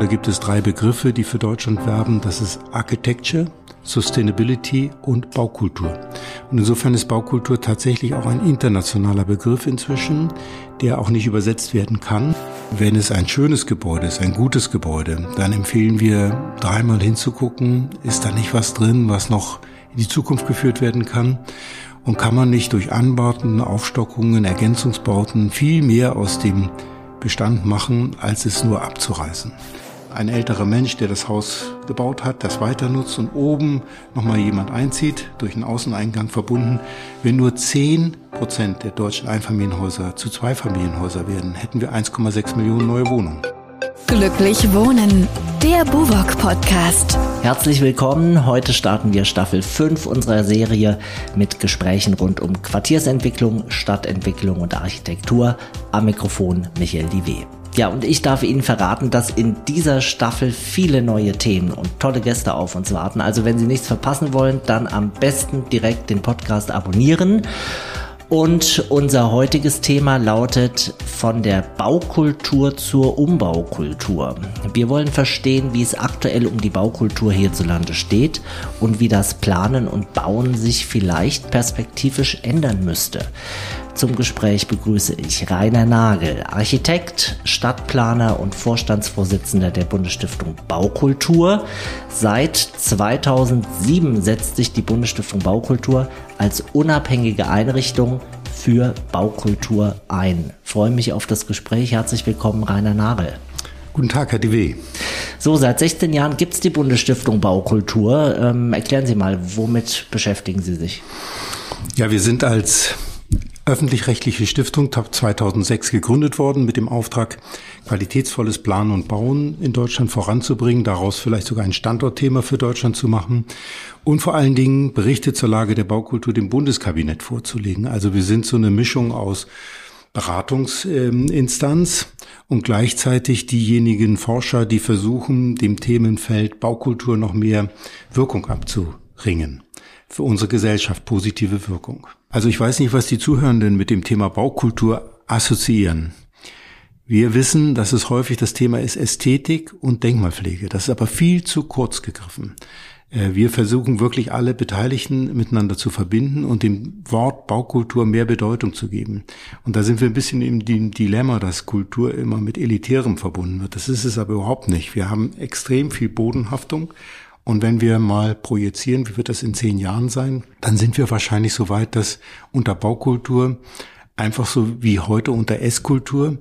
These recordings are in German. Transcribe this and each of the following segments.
Da gibt es drei Begriffe, die für Deutschland werben. Das ist Architecture, Sustainability und Baukultur. Und insofern ist Baukultur tatsächlich auch ein internationaler Begriff inzwischen, der auch nicht übersetzt werden kann. Wenn es ein schönes Gebäude ist, ein gutes Gebäude, dann empfehlen wir dreimal hinzugucken, ist da nicht was drin, was noch in die Zukunft geführt werden kann? Und kann man nicht durch Anbauten, Aufstockungen, Ergänzungsbauten viel mehr aus dem Bestand machen, als es nur abzureißen? Ein älterer Mensch, der das Haus gebaut hat, das weiter nutzt und oben nochmal jemand einzieht, durch einen Außeneingang verbunden. Wenn nur 10 Prozent der deutschen Einfamilienhäuser zu Zweifamilienhäuser werden, hätten wir 1,6 Millionen neue Wohnungen. Glücklich Wohnen, der Buwok Podcast. Herzlich willkommen. Heute starten wir Staffel 5 unserer Serie mit Gesprächen rund um Quartiersentwicklung, Stadtentwicklung und Architektur. Am Mikrofon Michael Diwe. Ja, und ich darf Ihnen verraten, dass in dieser Staffel viele neue Themen und tolle Gäste auf uns warten. Also wenn Sie nichts verpassen wollen, dann am besten direkt den Podcast abonnieren. Und unser heutiges Thema lautet von der Baukultur zur Umbaukultur. Wir wollen verstehen, wie es aktuell um die Baukultur hierzulande steht und wie das Planen und Bauen sich vielleicht perspektivisch ändern müsste. Zum Gespräch begrüße ich Rainer Nagel, Architekt, Stadtplaner und Vorstandsvorsitzender der Bundesstiftung Baukultur. Seit 2007 setzt sich die Bundesstiftung Baukultur als unabhängige Einrichtung für Baukultur ein. Ich freue mich auf das Gespräch. Herzlich willkommen, Rainer Nagel. Guten Tag, Herr DW. So, seit 16 Jahren gibt es die Bundesstiftung Baukultur. Ähm, erklären Sie mal, womit beschäftigen Sie sich? Ja, wir sind als öffentlich-rechtliche Stiftung 2006 gegründet worden mit dem Auftrag, qualitätsvolles Planen und Bauen in Deutschland voranzubringen, daraus vielleicht sogar ein Standortthema für Deutschland zu machen und vor allen Dingen Berichte zur Lage der Baukultur dem Bundeskabinett vorzulegen. Also wir sind so eine Mischung aus Beratungsinstanz und gleichzeitig diejenigen Forscher, die versuchen, dem Themenfeld Baukultur noch mehr Wirkung abzuringen für unsere Gesellschaft positive Wirkung. Also ich weiß nicht, was die Zuhörenden mit dem Thema Baukultur assoziieren. Wir wissen, dass es häufig das Thema ist Ästhetik und Denkmalpflege. Das ist aber viel zu kurz gegriffen. Äh, wir versuchen wirklich alle Beteiligten miteinander zu verbinden und dem Wort Baukultur mehr Bedeutung zu geben. Und da sind wir ein bisschen im Dilemma, dass Kultur immer mit Elitärem verbunden wird. Das ist es aber überhaupt nicht. Wir haben extrem viel Bodenhaftung und wenn wir mal projizieren, wie wird das in zehn Jahren sein, dann sind wir wahrscheinlich so weit, dass unter Baukultur einfach so wie heute unter Esskultur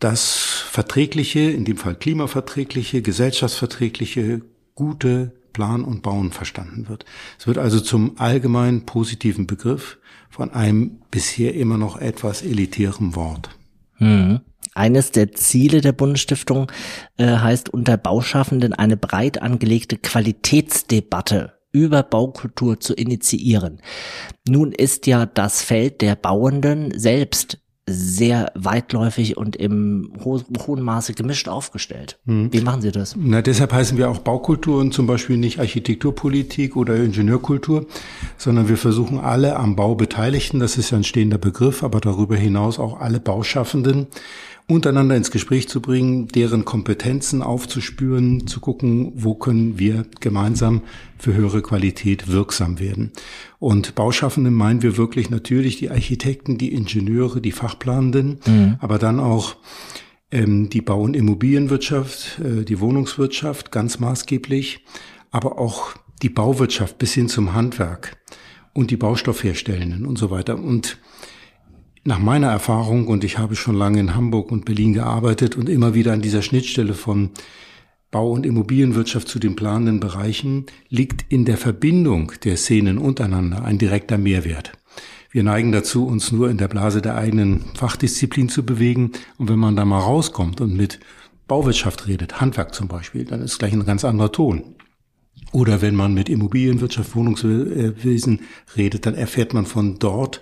das verträgliche, in dem Fall klimaverträgliche, gesellschaftsverträgliche, gute Plan und Bauen verstanden wird. Es wird also zum allgemein positiven Begriff von einem bisher immer noch etwas elitären Wort. Hm. Eines der Ziele der Bundesstiftung äh, heißt unter Bauschaffenden eine breit angelegte Qualitätsdebatte über Baukultur zu initiieren. Nun ist ja das Feld der Bauenden selbst sehr weitläufig und im ho hohen Maße gemischt aufgestellt. Mhm. Wie machen Sie das? Na, deshalb heißen wir auch Baukultur und zum Beispiel nicht Architekturpolitik oder Ingenieurkultur, sondern wir versuchen alle am Bau Beteiligten, das ist ja ein stehender Begriff, aber darüber hinaus auch alle Bauschaffenden untereinander ins Gespräch zu bringen, deren Kompetenzen aufzuspüren, zu gucken, wo können wir gemeinsam für höhere Qualität wirksam werden. Und Bauschaffende meinen wir wirklich natürlich die Architekten, die Ingenieure, die Fachplanenden, mhm. aber dann auch ähm, die Bau- und Immobilienwirtschaft, äh, die Wohnungswirtschaft ganz maßgeblich, aber auch die Bauwirtschaft bis hin zum Handwerk und die Baustoffherstellenden und so weiter. Und nach meiner Erfahrung, und ich habe schon lange in Hamburg und Berlin gearbeitet und immer wieder an dieser Schnittstelle von Bau- und Immobilienwirtschaft zu den planenden Bereichen, liegt in der Verbindung der Szenen untereinander ein direkter Mehrwert. Wir neigen dazu, uns nur in der Blase der eigenen Fachdisziplin zu bewegen. Und wenn man da mal rauskommt und mit Bauwirtschaft redet, Handwerk zum Beispiel, dann ist gleich ein ganz anderer Ton. Oder wenn man mit Immobilienwirtschaft, Wohnungswesen redet, dann erfährt man von dort,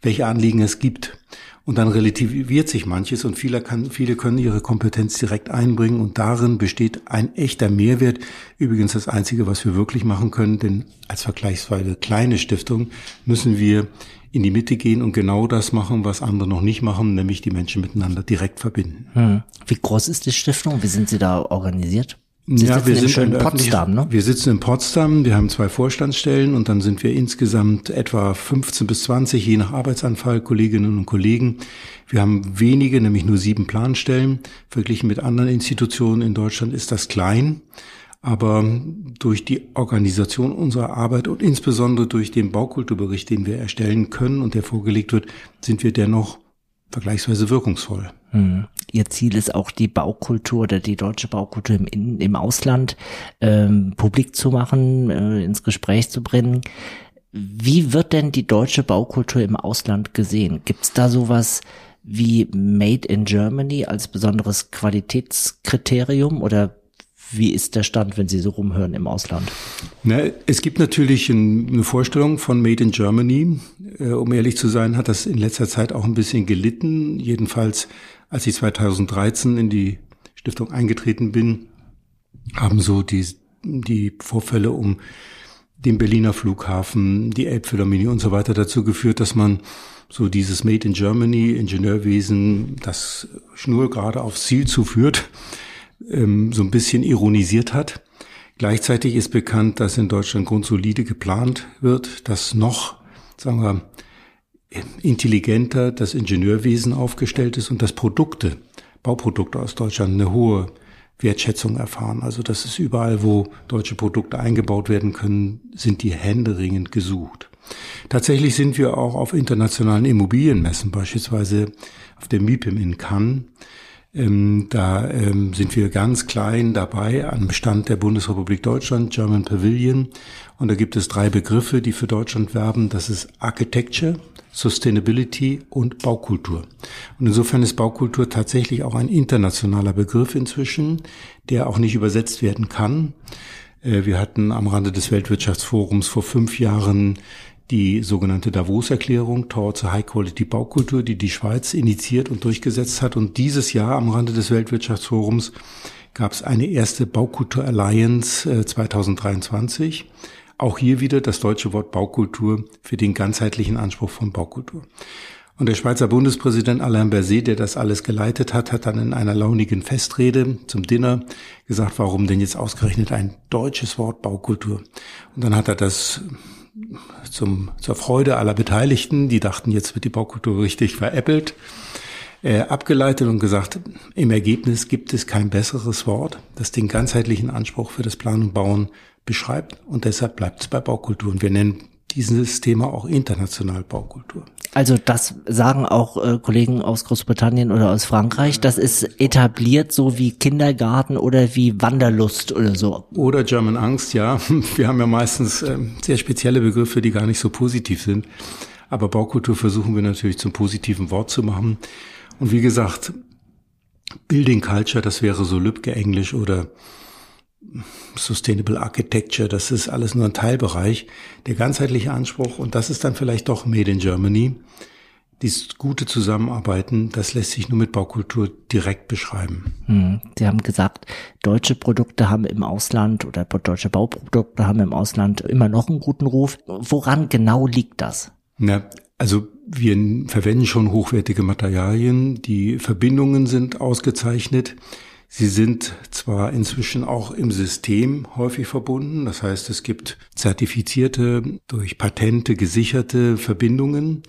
welche Anliegen es gibt. Und dann relativiert sich manches und viele, kann, viele können ihre Kompetenz direkt einbringen und darin besteht ein echter Mehrwert. Übrigens das Einzige, was wir wirklich machen können, denn als vergleichsweise kleine Stiftung müssen wir in die Mitte gehen und genau das machen, was andere noch nicht machen, nämlich die Menschen miteinander direkt verbinden. Hm. Wie groß ist die Stiftung? Wie sind Sie da organisiert? Sie ja, wir sind in Potsdam, ne? Wir sitzen in Potsdam, wir haben zwei Vorstandsstellen und dann sind wir insgesamt etwa 15 bis 20, je nach Arbeitsanfall, Kolleginnen und Kollegen. Wir haben wenige, nämlich nur sieben Planstellen. Verglichen mit anderen Institutionen in Deutschland ist das klein. Aber durch die Organisation unserer Arbeit und insbesondere durch den Baukulturbericht, den wir erstellen können und der vorgelegt wird, sind wir dennoch vergleichsweise wirkungsvoll. Hm. Ihr Ziel ist auch die Baukultur oder die deutsche Baukultur im, in, im Ausland ähm, publik zu machen, äh, ins Gespräch zu bringen. Wie wird denn die deutsche Baukultur im Ausland gesehen? Gibt es da sowas wie Made in Germany als besonderes Qualitätskriterium oder wie ist der Stand, wenn Sie so rumhören im Ausland? Na, es gibt natürlich eine Vorstellung von Made in Germany. Äh, um ehrlich zu sein, hat das in letzter Zeit auch ein bisschen gelitten. Jedenfalls, als ich 2013 in die Stiftung eingetreten bin, haben so die, die Vorfälle um den Berliner Flughafen, die Elbphilharmonie und so weiter dazu geführt, dass man so dieses Made in Germany, Ingenieurwesen, das Schnur gerade aufs Ziel zuführt ähm, so ein bisschen ironisiert hat. Gleichzeitig ist bekannt, dass in Deutschland grundsolide geplant wird, dass noch, sagen wir, intelligenter das Ingenieurwesen aufgestellt ist und dass Produkte, Bauprodukte aus Deutschland eine hohe Wertschätzung erfahren. Also das ist überall, wo deutsche Produkte eingebaut werden können, sind die Hände ringend gesucht. Tatsächlich sind wir auch auf internationalen Immobilienmessen, beispielsweise auf der MIPIM in Cannes, ähm, da ähm, sind wir ganz klein dabei am Stand der Bundesrepublik Deutschland, German Pavilion. Und da gibt es drei Begriffe, die für Deutschland werben. Das ist Architecture, Sustainability und Baukultur. Und insofern ist Baukultur tatsächlich auch ein internationaler Begriff inzwischen, der auch nicht übersetzt werden kann. Äh, wir hatten am Rande des Weltwirtschaftsforums vor fünf Jahren die sogenannte Davos-Erklärung Towards a High-Quality Baukultur, die die Schweiz initiiert und durchgesetzt hat. Und dieses Jahr am Rande des Weltwirtschaftsforums gab es eine erste Baukultur Alliance 2023. Äh, Auch hier wieder das deutsche Wort Baukultur für den ganzheitlichen Anspruch von Baukultur. Und der Schweizer Bundespräsident Alain Berset, der das alles geleitet hat, hat dann in einer launigen Festrede zum Dinner gesagt, warum denn jetzt ausgerechnet ein deutsches Wort Baukultur? Und dann hat er das zum, zur Freude aller Beteiligten, die dachten, jetzt wird die Baukultur richtig veräppelt, äh, abgeleitet und gesagt, im Ergebnis gibt es kein besseres Wort, das den ganzheitlichen Anspruch für das Planen und Bauen beschreibt und deshalb bleibt es bei Baukultur. Und wir nennen dieses Thema auch international Baukultur. Also das sagen auch äh, Kollegen aus Großbritannien oder aus Frankreich. Das ist etabliert so wie Kindergarten oder wie Wanderlust oder so. Oder German Angst, ja. Wir haben ja meistens äh, sehr spezielle Begriffe, die gar nicht so positiv sind. Aber Baukultur versuchen wir natürlich zum positiven Wort zu machen. Und wie gesagt, Building Culture, das wäre so Lübcke Englisch oder Sustainable Architecture, das ist alles nur ein Teilbereich. Der ganzheitliche Anspruch, und das ist dann vielleicht doch Made in Germany, dieses gute Zusammenarbeiten, das lässt sich nur mit Baukultur direkt beschreiben. Hm. Sie haben gesagt, deutsche Produkte haben im Ausland oder deutsche Bauprodukte haben im Ausland immer noch einen guten Ruf. Woran genau liegt das? Na, also wir verwenden schon hochwertige Materialien, die Verbindungen sind ausgezeichnet. Sie sind zwar inzwischen auch im System häufig verbunden, das heißt es gibt zertifizierte, durch Patente gesicherte Verbindungen,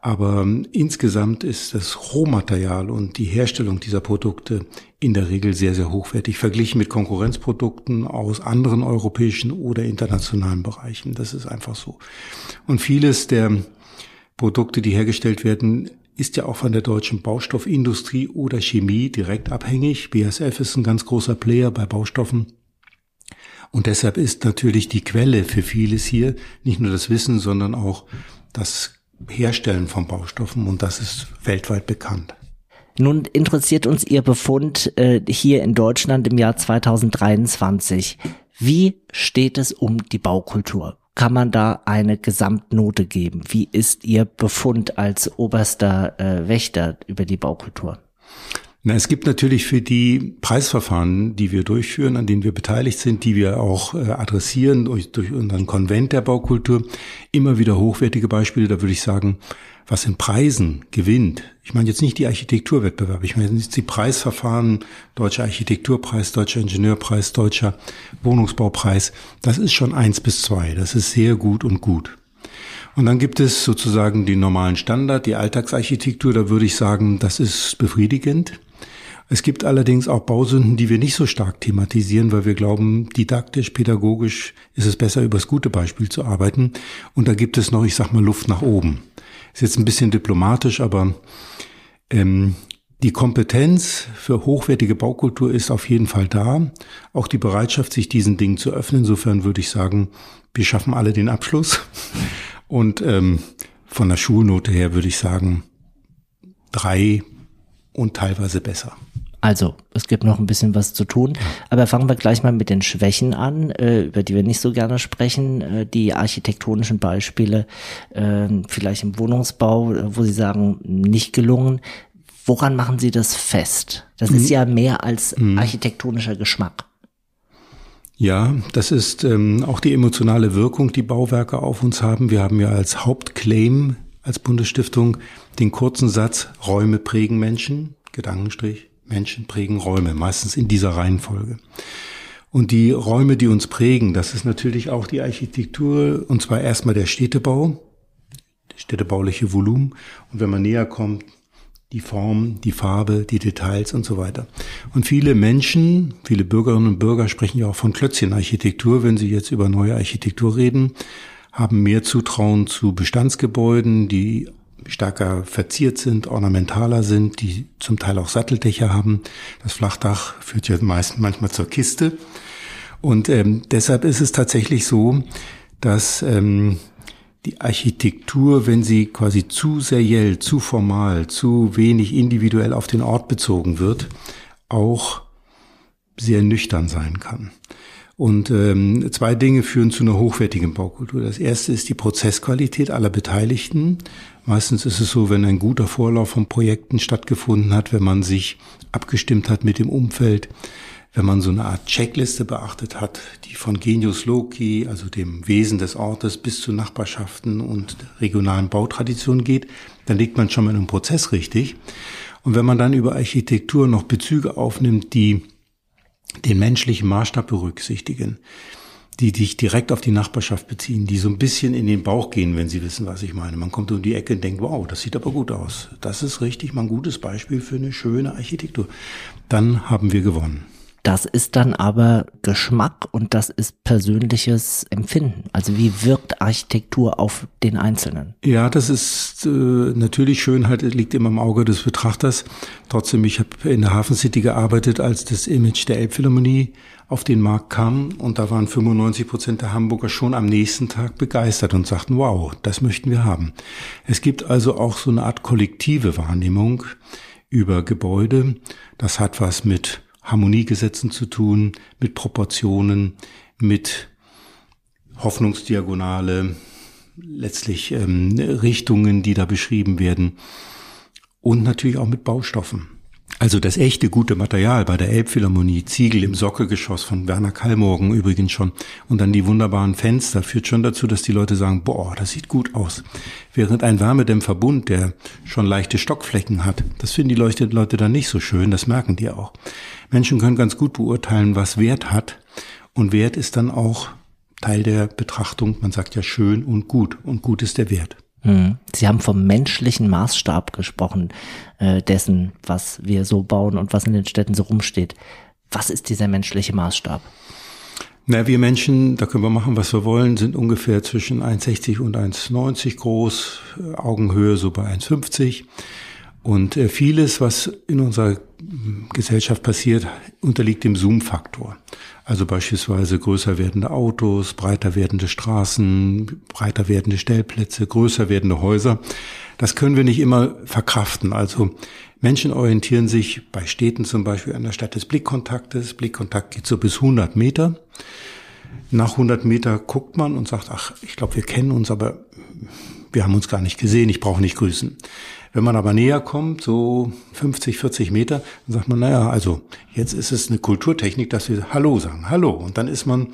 aber insgesamt ist das Rohmaterial und die Herstellung dieser Produkte in der Regel sehr, sehr hochwertig, verglichen mit Konkurrenzprodukten aus anderen europäischen oder internationalen Bereichen. Das ist einfach so. Und vieles der Produkte, die hergestellt werden, ist ja auch von der deutschen Baustoffindustrie oder Chemie direkt abhängig. BASF ist ein ganz großer Player bei Baustoffen. Und deshalb ist natürlich die Quelle für vieles hier nicht nur das Wissen, sondern auch das Herstellen von Baustoffen. Und das ist weltweit bekannt. Nun interessiert uns Ihr Befund äh, hier in Deutschland im Jahr 2023. Wie steht es um die Baukultur? Kann man da eine Gesamtnote geben? Wie ist Ihr Befund als oberster äh, Wächter über die Baukultur? Na, es gibt natürlich für die Preisverfahren, die wir durchführen, an denen wir beteiligt sind, die wir auch äh, adressieren durch, durch unseren Konvent der Baukultur, immer wieder hochwertige Beispiele. Da würde ich sagen, was in Preisen gewinnt. Ich meine jetzt nicht die Architekturwettbewerbe, ich meine jetzt die Preisverfahren, Deutscher Architekturpreis, Deutscher Ingenieurpreis, Deutscher Wohnungsbaupreis. Das ist schon eins bis zwei. Das ist sehr gut und gut. Und dann gibt es sozusagen den normalen Standard, die Alltagsarchitektur. Da würde ich sagen, das ist befriedigend. Es gibt allerdings auch Bausünden, die wir nicht so stark thematisieren, weil wir glauben, didaktisch, pädagogisch ist es besser, über das gute Beispiel zu arbeiten. Und da gibt es noch, ich sag mal, Luft nach oben. Ist jetzt ein bisschen diplomatisch, aber ähm, die Kompetenz für hochwertige Baukultur ist auf jeden Fall da. Auch die Bereitschaft, sich diesen Dingen zu öffnen. Insofern würde ich sagen, wir schaffen alle den Abschluss. Und ähm, von der Schulnote her würde ich sagen, drei und teilweise besser. Also, es gibt noch ein bisschen was zu tun. Aber fangen wir gleich mal mit den Schwächen an, äh, über die wir nicht so gerne sprechen. Äh, die architektonischen Beispiele, äh, vielleicht im Wohnungsbau, wo Sie sagen, nicht gelungen. Woran machen Sie das fest? Das ist mhm. ja mehr als mhm. architektonischer Geschmack. Ja, das ist ähm, auch die emotionale Wirkung, die Bauwerke auf uns haben. Wir haben ja als Hauptclaim als Bundesstiftung den kurzen Satz, Räume prägen Menschen, Gedankenstrich, Menschen prägen Räume, meistens in dieser Reihenfolge. Und die Räume, die uns prägen, das ist natürlich auch die Architektur, und zwar erstmal der Städtebau, das städtebauliche Volumen. Und wenn man näher kommt, die Form, die Farbe, die Details und so weiter. Und viele Menschen, viele Bürgerinnen und Bürger sprechen ja auch von Klötzchenarchitektur, wenn sie jetzt über neue Architektur reden, haben mehr Zutrauen zu Bestandsgebäuden, die stärker verziert sind, ornamentaler sind, die zum Teil auch Satteldächer haben. Das Flachdach führt ja meist manchmal zur Kiste. Und ähm, deshalb ist es tatsächlich so, dass ähm, die Architektur, wenn sie quasi zu seriell, zu formal, zu wenig individuell auf den Ort bezogen wird, auch sehr nüchtern sein kann. Und ähm, zwei Dinge führen zu einer hochwertigen Baukultur. Das erste ist die Prozessqualität aller Beteiligten. Meistens ist es so, wenn ein guter Vorlauf von Projekten stattgefunden hat, wenn man sich abgestimmt hat mit dem Umfeld, wenn man so eine Art Checkliste beachtet hat, die von Genius Loci, also dem Wesen des Ortes, bis zu Nachbarschaften und regionalen Bautraditionen geht, dann liegt man schon mal einem Prozess richtig. Und wenn man dann über Architektur noch Bezüge aufnimmt, die den menschlichen Maßstab berücksichtigen, die dich direkt auf die Nachbarschaft beziehen, die so ein bisschen in den Bauch gehen, wenn sie wissen, was ich meine. Man kommt um die Ecke und denkt, wow, das sieht aber gut aus. Das ist richtig mal ein gutes Beispiel für eine schöne Architektur. Dann haben wir gewonnen. Das ist dann aber Geschmack und das ist persönliches Empfinden. Also wie wirkt Architektur auf den Einzelnen? Ja, das ist äh, natürlich Schönheit liegt immer im Auge des Betrachters. Trotzdem, ich habe in der Hafen City gearbeitet, als das Image der Elbphilharmonie auf den Markt kam und da waren 95 Prozent der Hamburger schon am nächsten Tag begeistert und sagten, wow, das möchten wir haben. Es gibt also auch so eine Art kollektive Wahrnehmung über Gebäude. Das hat was mit Harmoniegesetzen zu tun, mit Proportionen, mit Hoffnungsdiagonale, letztlich ähm, Richtungen, die da beschrieben werden und natürlich auch mit Baustoffen. Also das echte gute Material bei der Elbphilharmonie, Ziegel im Sockelgeschoss von Werner Kallmorgen übrigens schon und dann die wunderbaren Fenster führt schon dazu, dass die Leute sagen, boah, das sieht gut aus. Während ein Wärmedämmverbund, der schon leichte Stockflecken hat, das finden die Leute dann nicht so schön, das merken die auch. Menschen können ganz gut beurteilen, was Wert hat und Wert ist dann auch Teil der Betrachtung, man sagt ja schön und gut und gut ist der Wert. Hm. Sie haben vom menschlichen Maßstab gesprochen, äh, dessen, was wir so bauen und was in den Städten so rumsteht. Was ist dieser menschliche Maßstab? Na, wir Menschen, da können wir machen, was wir wollen, sind ungefähr zwischen 1,60 und 1,90 groß, Augenhöhe so bei 1,50. Und äh, vieles, was in unserer Gesellschaft passiert, unterliegt dem Zoom-Faktor. Also beispielsweise größer werdende Autos, breiter werdende Straßen, breiter werdende Stellplätze, größer werdende Häuser. Das können wir nicht immer verkraften. Also Menschen orientieren sich bei Städten zum Beispiel an der Stadt des Blickkontaktes. Blickkontakt geht so bis 100 Meter. Nach 100 Meter guckt man und sagt, ach, ich glaube, wir kennen uns, aber wir haben uns gar nicht gesehen, ich brauche nicht grüßen. Wenn man aber näher kommt, so 50, 40 Meter, dann sagt man, naja, also jetzt ist es eine Kulturtechnik, dass wir Hallo sagen, Hallo. Und dann ist man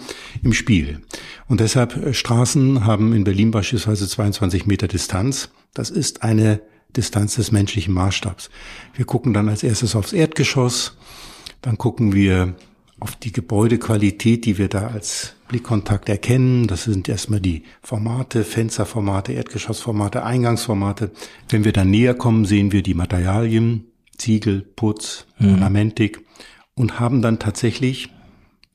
im Spiel. Und deshalb äh, Straßen haben in Berlin beispielsweise 22 Meter Distanz. Das ist eine Distanz des menschlichen Maßstabs. Wir gucken dann als erstes aufs Erdgeschoss, dann gucken wir auf die Gebäudequalität, die wir da als Blickkontakt erkennen. Das sind erstmal die Formate, Fensterformate, Erdgeschossformate, Eingangsformate. Wenn wir dann näher kommen, sehen wir die Materialien, Ziegel, Putz, mhm. Ornamentik und haben dann tatsächlich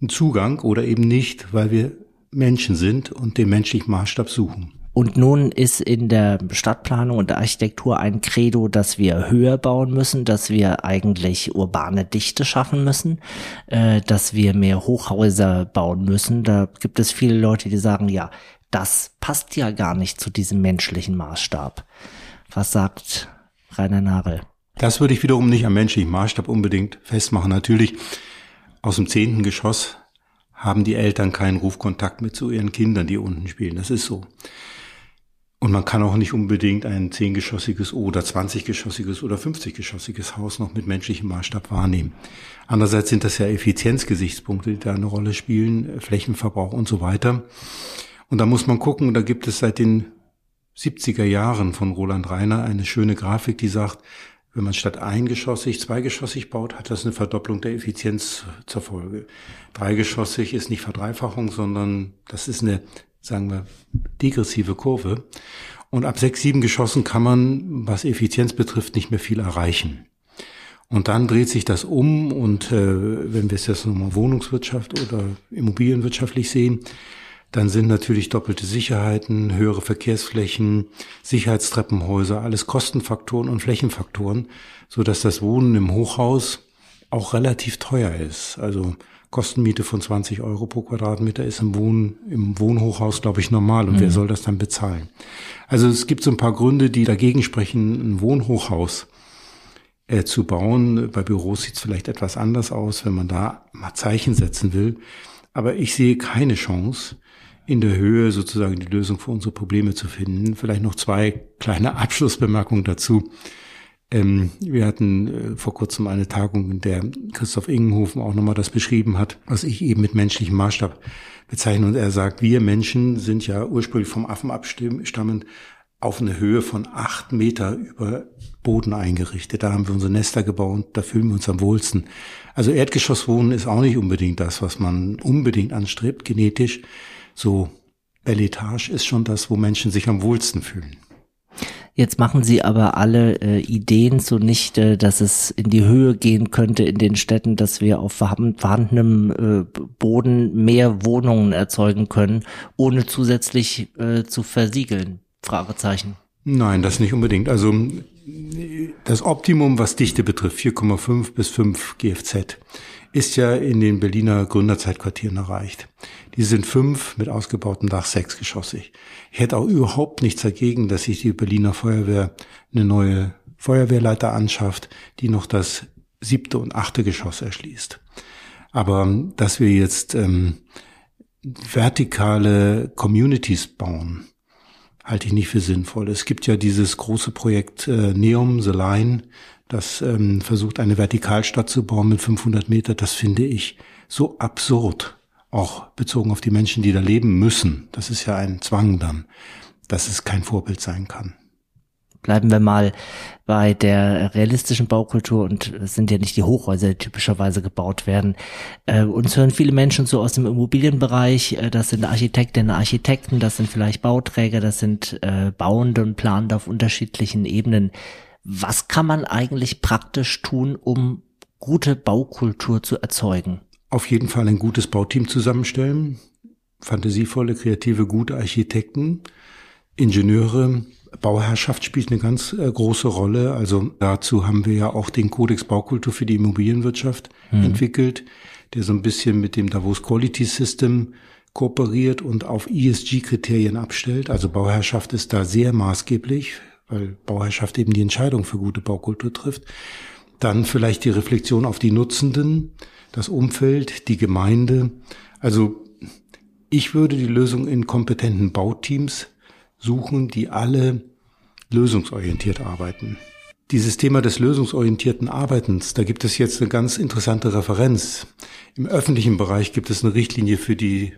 einen Zugang oder eben nicht, weil wir Menschen sind und den menschlichen Maßstab suchen. Und nun ist in der Stadtplanung und der Architektur ein Credo, dass wir höher bauen müssen, dass wir eigentlich urbane Dichte schaffen müssen, äh, dass wir mehr Hochhäuser bauen müssen. Da gibt es viele Leute, die sagen, ja, das passt ja gar nicht zu diesem menschlichen Maßstab. Was sagt Rainer Nagel? Das würde ich wiederum nicht am menschlichen Maßstab unbedingt festmachen. Natürlich aus dem zehnten Geschoss haben die Eltern keinen Rufkontakt mit zu ihren Kindern, die unten spielen. Das ist so. Und man kann auch nicht unbedingt ein zehngeschossiges oder zwanziggeschossiges oder fünfziggeschossiges Haus noch mit menschlichem Maßstab wahrnehmen. Andererseits sind das ja Effizienzgesichtspunkte, die da eine Rolle spielen, Flächenverbrauch und so weiter. Und da muss man gucken, da gibt es seit den 70er Jahren von Roland Reiner eine schöne Grafik, die sagt, wenn man statt eingeschossig zweigeschossig baut, hat das eine Verdopplung der Effizienz zur Folge. Dreigeschossig ist nicht Verdreifachung, sondern das ist eine sagen wir, degressive Kurve. Und ab sechs, sieben Geschossen kann man, was Effizienz betrifft, nicht mehr viel erreichen. Und dann dreht sich das um und äh, wenn wir es jetzt nochmal Wohnungswirtschaft oder Immobilienwirtschaftlich sehen, dann sind natürlich doppelte Sicherheiten, höhere Verkehrsflächen, Sicherheitstreppenhäuser, alles Kostenfaktoren und Flächenfaktoren, so dass das Wohnen im Hochhaus auch relativ teuer ist. Also Kostenmiete von 20 Euro pro Quadratmeter ist im, Wohn, im Wohnhochhaus, glaube ich, normal. Und mhm. wer soll das dann bezahlen? Also es gibt so ein paar Gründe, die dagegen sprechen, ein Wohnhochhaus äh, zu bauen. Bei Büros sieht es vielleicht etwas anders aus, wenn man da mal Zeichen setzen will. Aber ich sehe keine Chance, in der Höhe sozusagen die Lösung für unsere Probleme zu finden. Vielleicht noch zwei kleine Abschlussbemerkungen dazu. Ähm, wir hatten äh, vor kurzem eine Tagung, in der Christoph Ingenhofen auch nochmal das beschrieben hat, was ich eben mit menschlichem Maßstab bezeichne. Und er sagt, wir Menschen sind ja ursprünglich vom Affen abstammend auf eine Höhe von acht Meter über Boden eingerichtet. Da haben wir unsere Nester gebaut, da fühlen wir uns am wohlsten. Also Erdgeschosswohnen ist auch nicht unbedingt das, was man unbedingt anstrebt, genetisch. So Belletage ist schon das, wo Menschen sich am wohlsten fühlen. Jetzt machen sie aber alle äh, Ideen zunichte, dass es in die Höhe gehen könnte in den Städten, dass wir auf vorhandenem äh, Boden mehr Wohnungen erzeugen können, ohne zusätzlich äh, zu versiegeln. Fragezeichen. Nein, das nicht unbedingt. Also das Optimum, was Dichte betrifft, 4,5 bis 5 GFZ, ist ja in den Berliner Gründerzeitquartieren erreicht. Die sind fünf mit ausgebautem Dach sechsgeschossig. Ich hätte auch überhaupt nichts dagegen, dass sich die Berliner Feuerwehr eine neue Feuerwehrleiter anschafft, die noch das siebte und achte Geschoss erschließt. Aber dass wir jetzt ähm, vertikale Communities bauen, halte ich nicht für sinnvoll. Es gibt ja dieses große Projekt äh, Neum, The Line, das ähm, versucht, eine Vertikalstadt zu bauen mit 500 Meter. Das finde ich so absurd auch bezogen auf die Menschen, die da leben müssen. Das ist ja ein Zwang dann, dass es kein Vorbild sein kann. Bleiben wir mal bei der realistischen Baukultur und es sind ja nicht die Hochhäuser, die typischerweise gebaut werden. Äh, uns hören viele Menschen so aus dem Immobilienbereich, äh, das sind Architektinnen, Architekten, das sind vielleicht Bauträger, das sind äh, Bauende und Planende auf unterschiedlichen Ebenen. Was kann man eigentlich praktisch tun, um gute Baukultur zu erzeugen? auf jeden Fall ein gutes Bauteam zusammenstellen, fantasievolle, kreative, gute Architekten, Ingenieure, Bauherrschaft spielt eine ganz äh, große Rolle. Also dazu haben wir ja auch den Kodex Baukultur für die Immobilienwirtschaft mhm. entwickelt, der so ein bisschen mit dem Davos Quality System kooperiert und auf ESG-Kriterien abstellt. Also Bauherrschaft ist da sehr maßgeblich, weil Bauherrschaft eben die Entscheidung für gute Baukultur trifft. Dann vielleicht die Reflexion auf die Nutzenden das Umfeld, die Gemeinde. Also Ich würde die Lösung in kompetenten Bauteams suchen, die alle lösungsorientiert arbeiten. Dieses Thema des lösungsorientierten Arbeitens, da gibt es jetzt eine ganz interessante Referenz. Im öffentlichen Bereich gibt es eine Richtlinie für die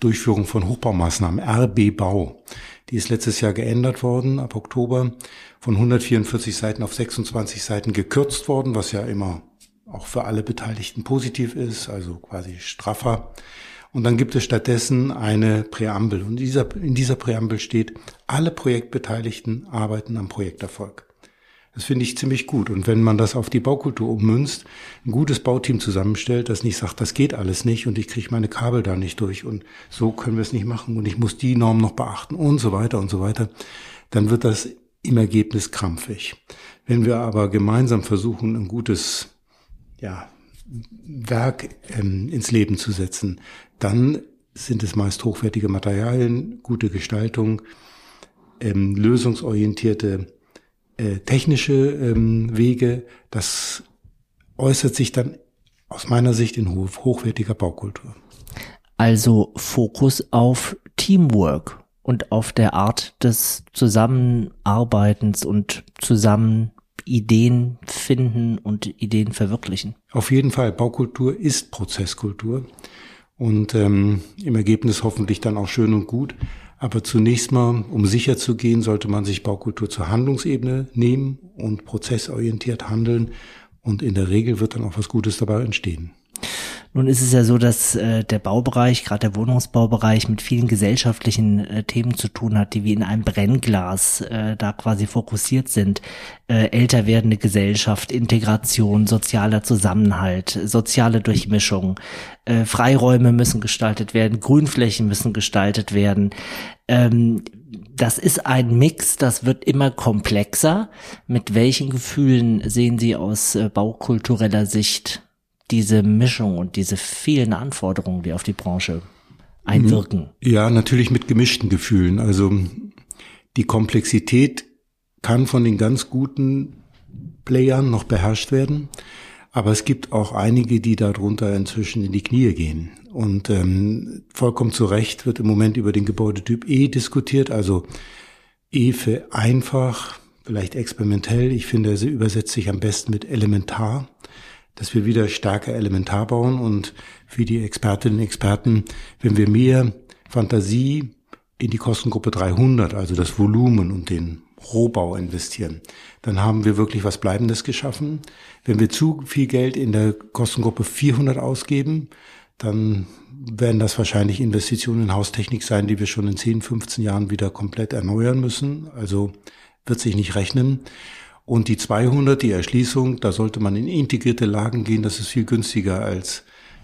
Durchführung von Hochbaumaßnahmen, RB Bau. Die ist letztes Jahr geändert worden, ab Oktober, von 144 Seiten auf 26 Seiten gekürzt worden, was ja immer auch für alle Beteiligten positiv ist, also quasi straffer. Und dann gibt es stattdessen eine Präambel. Und in dieser, in dieser Präambel steht, alle Projektbeteiligten arbeiten am Projekterfolg. Das finde ich ziemlich gut. Und wenn man das auf die Baukultur ummünzt, ein gutes Bauteam zusammenstellt, das nicht sagt, das geht alles nicht und ich kriege meine Kabel da nicht durch und so können wir es nicht machen und ich muss die Norm noch beachten und so weiter und so weiter, dann wird das im Ergebnis krampfig. Wenn wir aber gemeinsam versuchen, ein gutes ja, Werk ähm, ins Leben zu setzen, dann sind es meist hochwertige Materialien, gute Gestaltung, ähm, lösungsorientierte äh, technische ähm, Wege. Das äußert sich dann aus meiner Sicht in hochwertiger Baukultur. Also Fokus auf Teamwork und auf der Art des Zusammenarbeitens und zusammen Ideen finden und Ideen verwirklichen. Auf jeden Fall, Baukultur ist Prozesskultur und ähm, im Ergebnis hoffentlich dann auch schön und gut. Aber zunächst mal, um sicher zu gehen, sollte man sich Baukultur zur Handlungsebene nehmen und prozessorientiert handeln. Und in der Regel wird dann auch was Gutes dabei entstehen. Nun ist es ja so, dass äh, der Baubereich, gerade der Wohnungsbaubereich, mit vielen gesellschaftlichen äh, Themen zu tun hat, die wie in einem Brennglas äh, da quasi fokussiert sind. Äh, älter werdende Gesellschaft, Integration, sozialer Zusammenhalt, soziale Durchmischung, äh, Freiräume müssen gestaltet werden, Grünflächen müssen gestaltet werden. Ähm, das ist ein Mix, das wird immer komplexer. Mit welchen Gefühlen sehen Sie aus äh, baukultureller Sicht diese Mischung und diese vielen Anforderungen, die auf die Branche einwirken? Ja, natürlich mit gemischten Gefühlen. Also die Komplexität kann von den ganz guten Playern noch beherrscht werden. Aber es gibt auch einige, die darunter inzwischen in die Knie gehen. Und ähm, vollkommen zu Recht wird im Moment über den Gebäudetyp E diskutiert, also E für einfach, vielleicht experimentell. Ich finde, er übersetzt sich am besten mit elementar dass wir wieder stärker elementar bauen und für die Expertinnen und Experten, wenn wir mehr Fantasie in die Kostengruppe 300, also das Volumen und den Rohbau investieren, dann haben wir wirklich was Bleibendes geschaffen. Wenn wir zu viel Geld in der Kostengruppe 400 ausgeben, dann werden das wahrscheinlich Investitionen in Haustechnik sein, die wir schon in 10, 15 Jahren wieder komplett erneuern müssen. Also wird sich nicht rechnen. Und die 200, die Erschließung, da sollte man in integrierte Lagen gehen. Das ist viel günstiger als